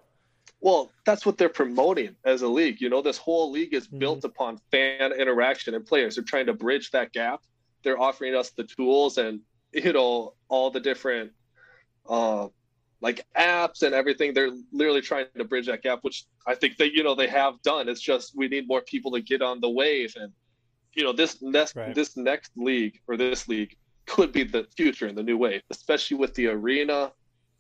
S10: Well, that's what they're promoting as a league. You know, this whole league is mm-hmm. built upon fan interaction and players. They're trying to bridge that gap. They're offering us the tools and you know all the different uh, like apps and everything. They're literally trying to bridge that gap, which I think that you know they have done. It's just we need more people to get on the wave, and you know this next right. this next league or this league could be the future and the new wave, especially with the arena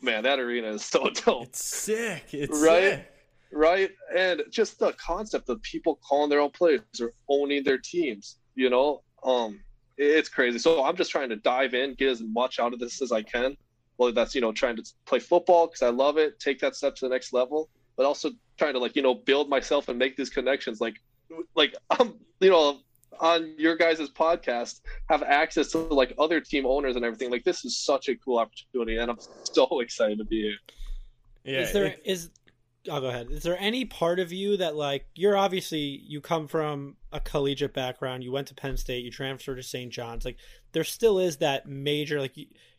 S10: man, that arena is so *laughs* dope.
S1: It's sick. It's
S10: right.
S1: Sick.
S10: Right. And just the concept of people calling their own players or owning their teams, you know, um, it's crazy. So I'm just trying to dive in, get as much out of this as I can. Whether that's, you know, trying to play football because I love it, take that step to the next level, but also trying to like, you know, build myself and make these connections. Like, like *laughs* I'm, you know, on your guys' podcast have access to like other team owners and everything. Like this is such a cool opportunity, and I'm so *laughs* excited to be here.
S8: Yeah, is there is I'll go ahead. Is there any part of you that like you're obviously you come from a collegiate background, you went to Penn State, you transferred to St. John's. Like there still is that major like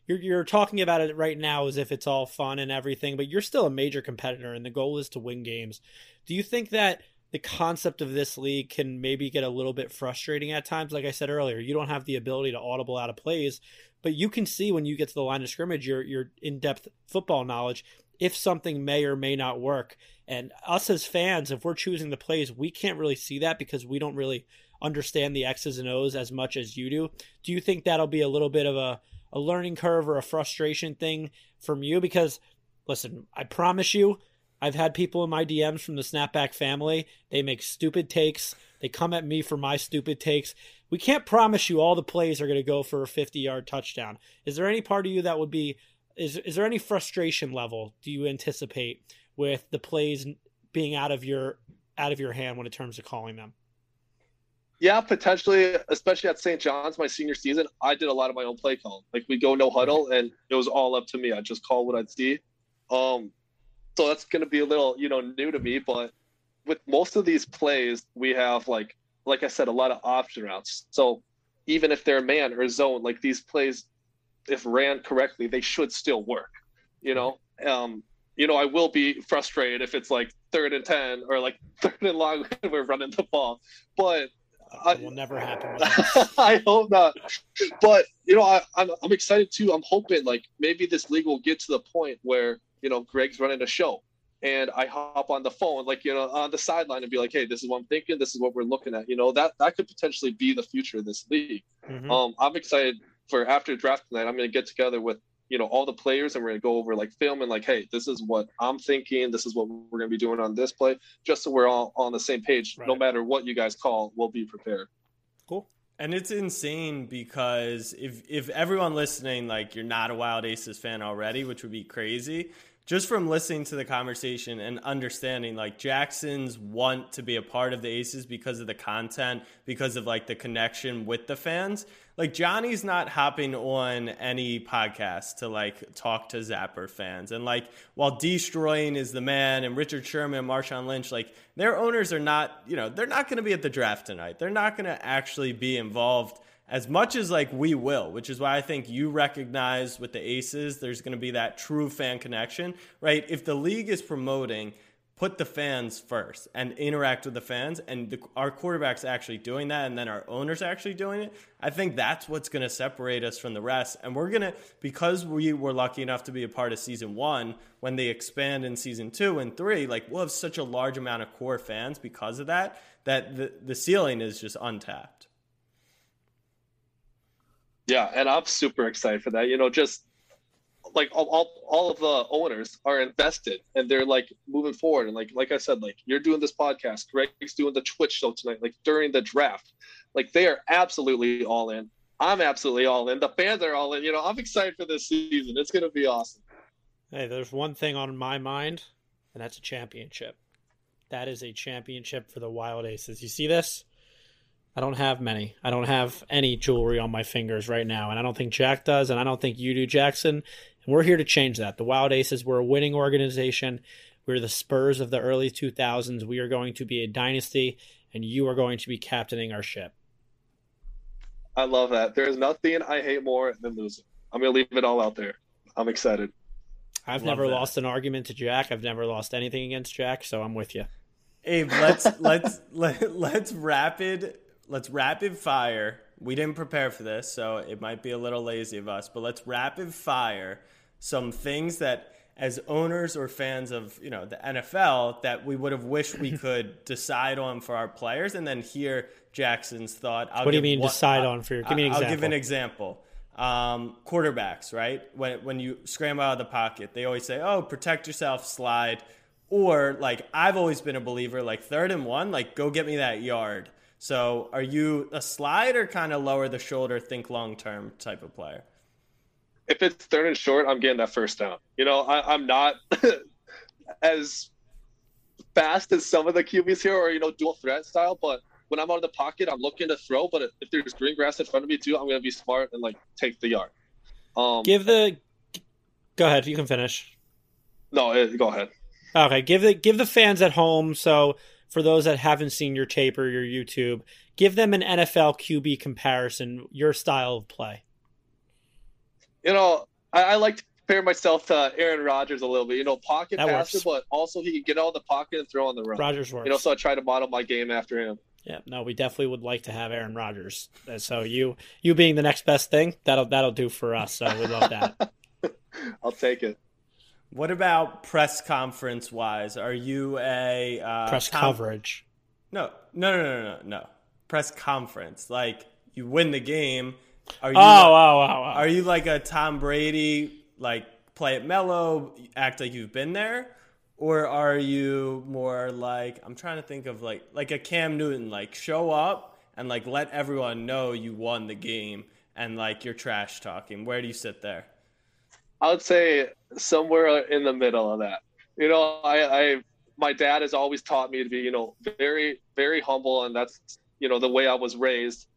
S8: you're you're talking about it right now as if it's all fun and everything, but you're still a major competitor and the goal is to win games. Do you think that the concept of this league can maybe get a little bit frustrating at times. Like I said earlier, you don't have the ability to audible out of plays, but you can see when you get to the line of scrimmage your your in depth football knowledge if something may or may not work. And us as fans, if we're choosing the plays, we can't really see that because we don't really understand the X's and O's as much as you do. Do you think that'll be a little bit of a, a learning curve or a frustration thing from you? Because listen, I promise you, I've had people in my DMs from the Snapback family. They make stupid takes. They come at me for my stupid takes. We can't promise you all the plays are going to go for a 50 yard touchdown. Is there any part of you that would be, is, is there any frustration level do you anticipate with the plays being out of your, out of your hand when it comes to calling them?
S10: Yeah, potentially, especially at St. John's, my senior season, I did a lot of my own play calling. Like we go no huddle, and it was all up to me. I just call what I'd see. Um, so that's going to be a little you know new to me but with most of these plays we have like like i said a lot of option routes so even if they're man or zone like these plays if ran correctly they should still work you know um you know i will be frustrated if it's like third and 10 or like *laughs* third and long *laughs* when we're running the ball but
S8: it will never happen. *laughs*
S10: I hope not. But you know, I, I'm I'm excited too. I'm hoping like maybe this league will get to the point where you know, Greg's running a show and I hop on the phone, like, you know, on the sideline and be like, Hey, this is what I'm thinking. This is what we're looking at. You know, that, that could potentially be the future of this league. Mm-hmm. Um, I'm excited for after draft night. I'm going to get together with, you know, all the players and we're going to go over like film and like, Hey, this is what I'm thinking. This is what we're going to be doing on this play, just so we're all on the same page. Right. No matter what you guys call, we'll be prepared.
S8: Cool.
S1: And it's insane because if if everyone listening, like you're not a Wild Aces fan already, which would be crazy, just from listening to the conversation and understanding like Jackson's want to be a part of the Aces because of the content, because of like the connection with the fans. Like Johnny's not hopping on any podcast to like talk to Zapper fans. And like while Deestroying is the man and Richard Sherman and Marshawn Lynch, like their owners are not, you know, they're not going to be at the draft tonight. They're not going to actually be involved as much as like we will, which is why I think you recognize with the Aces, there's going to be that true fan connection, right? If the league is promoting, put the fans first and interact with the fans, and the, our quarterbacks actually doing that, and then our owners actually doing it, I think that's what's going to separate us from the rest. And we're going to, because we were lucky enough to be a part of season one, when they expand in season two and three, like we'll have such a large amount of core fans because of that, that the, the ceiling is just untapped.
S10: Yeah, and I'm super excited for that. You know, just like all, all, all of the owners are invested and they're like moving forward. And like like I said, like you're doing this podcast, Greg's doing the Twitch show tonight, like during the draft. Like they are absolutely all in. I'm absolutely all in. The fans are all in. You know, I'm excited for this season. It's gonna be awesome.
S8: Hey, there's one thing on my mind, and that's a championship. That is a championship for the Wild Aces. You see this? I don't have many. I don't have any jewelry on my fingers right now, and I don't think Jack does, and I don't think you do, Jackson. And we're here to change that. The Wild Aces, we're a winning organization. We're the Spurs of the early 2000s. We are going to be a dynasty, and you are going to be captaining our ship.
S10: I love that. There's nothing I hate more than losing. I'm going to leave it all out there. I'm excited.
S8: I've love never that. lost an argument to Jack. I've never lost anything against Jack, so I'm with you.
S1: Abe, let's *laughs* let's let, let's rapid let's rapid fire. We didn't prepare for this, so it might be a little lazy of us, but let's rapid fire some things that as owners or fans of you know the NFL that we would have wished we *clears throat* could decide on for our players, and then hear Jackson's thought.
S8: I'll what do you mean one, decide on for? your Give me an
S1: example.
S8: I'll
S1: give an example. Um, quarterbacks, right? When when you scramble out of the pocket, they always say, "Oh, protect yourself, slide." Or like I've always been a believer, like third and one, like go get me that yard. So are you a slide or kind of lower the shoulder, think long term type of player?
S10: If it's third and short, I'm getting that first down. You know, I, am not *laughs* as fast as some of the QBs here, or you know, dual threat style. But when I'm out of the pocket, I'm looking to throw. But if there's green grass in front of me too, I'm going to be smart and like take the yard.
S8: Um, give the. Go ahead. You can finish.
S10: No, eh, go ahead.
S8: Okay, give the give the fans at home so for those that haven't seen your tape or your YouTube, give them an NFL QB comparison, your style of play.
S10: You know, I, I like to compare myself to Aaron Rodgers a little bit. You know, pocket that passer, works. but also he can get out of the pocket and throw on the run.
S8: Rodgers works.
S10: You know, so I try to model my game after him.
S8: Yeah, no, we definitely would like to have Aaron Rodgers. So you you being the next best thing, that'll that'll do for us. So we love that. *laughs*
S10: I'll take it.
S1: What about press conference wise? Are you a uh,
S8: press com- coverage?
S1: No, no, no, no, no, no. Press conference. Like you win the game.
S8: Are you? Oh, oh, oh, oh.
S1: Are you like a Tom Brady? Like play it mellow, act like you've been there, or are you more like I'm trying to think of like like a Cam Newton, like show up and like let everyone know you won the game and like you're trash talking. Where do you sit there?
S10: I would say somewhere in the middle of that. You know, I, I my dad has always taught me to be, you know, very, very humble, and that's you know the way I was raised.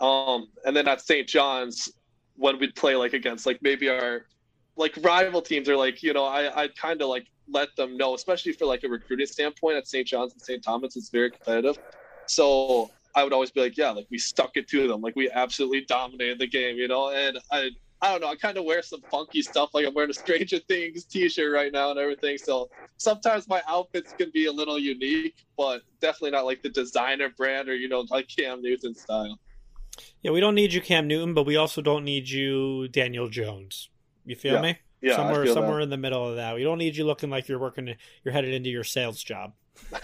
S10: Um, and then at St. John's, when we'd play like against like maybe our like rival teams are like, you know, I I kind of like let them know, especially for like a recruiting standpoint at St. John's and St. Thomas, it's very competitive. So I would always be like, yeah, like we stuck it to them, like we absolutely dominated the game, you know. And I I don't know. I kind of wear some funky stuff, like I'm wearing a Stranger Things T-shirt right now and everything. So sometimes my outfits can be a little unique, but definitely not like the designer brand or you know like Cam Newton style.
S8: Yeah, we don't need you, Cam Newton, but we also don't need you, Daniel Jones. You feel
S10: yeah.
S8: me?
S10: Yeah,
S8: somewhere somewhere
S10: that.
S8: in the middle of that. We don't need you looking like you're working. You're headed into your sales job. *laughs*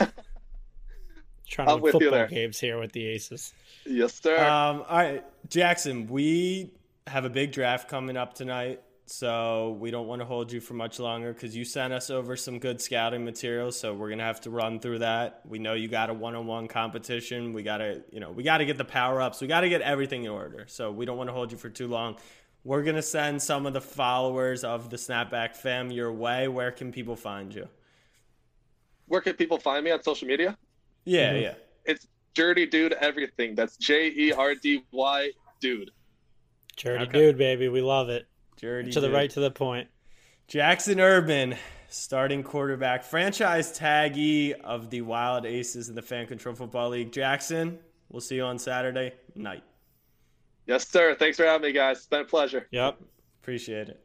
S8: Trying to win football games here with the Aces.
S10: Yes, sir.
S1: Um, all right, Jackson. We have a big draft coming up tonight, so we don't want to hold you for much longer because you sent us over some good scouting material. So we're gonna have to run through that. We know you got a one-on-one competition. We gotta, you know, we gotta get the power ups. We gotta get everything in order. So we don't want to hold you for too long. We're going to send some of the followers of the Snapback fam your way. Where can people find you?
S10: Where can people find me on social media?
S1: Yeah, mm-hmm. yeah.
S10: It's Jerdy Dude Everything. That's J E R D Y Dude.
S8: Jerdy okay. Dude, baby. We love it.
S1: Jerdy
S8: To the right, to the point.
S1: Jackson Erdmann, starting quarterback, franchise taggy of the Wild Aces in the Fan Control Football League. Jackson, we'll see you on Saturday night.
S10: Yes, sir. Thanks for having me, guys. It's been a pleasure.
S8: Yep.
S1: Appreciate it.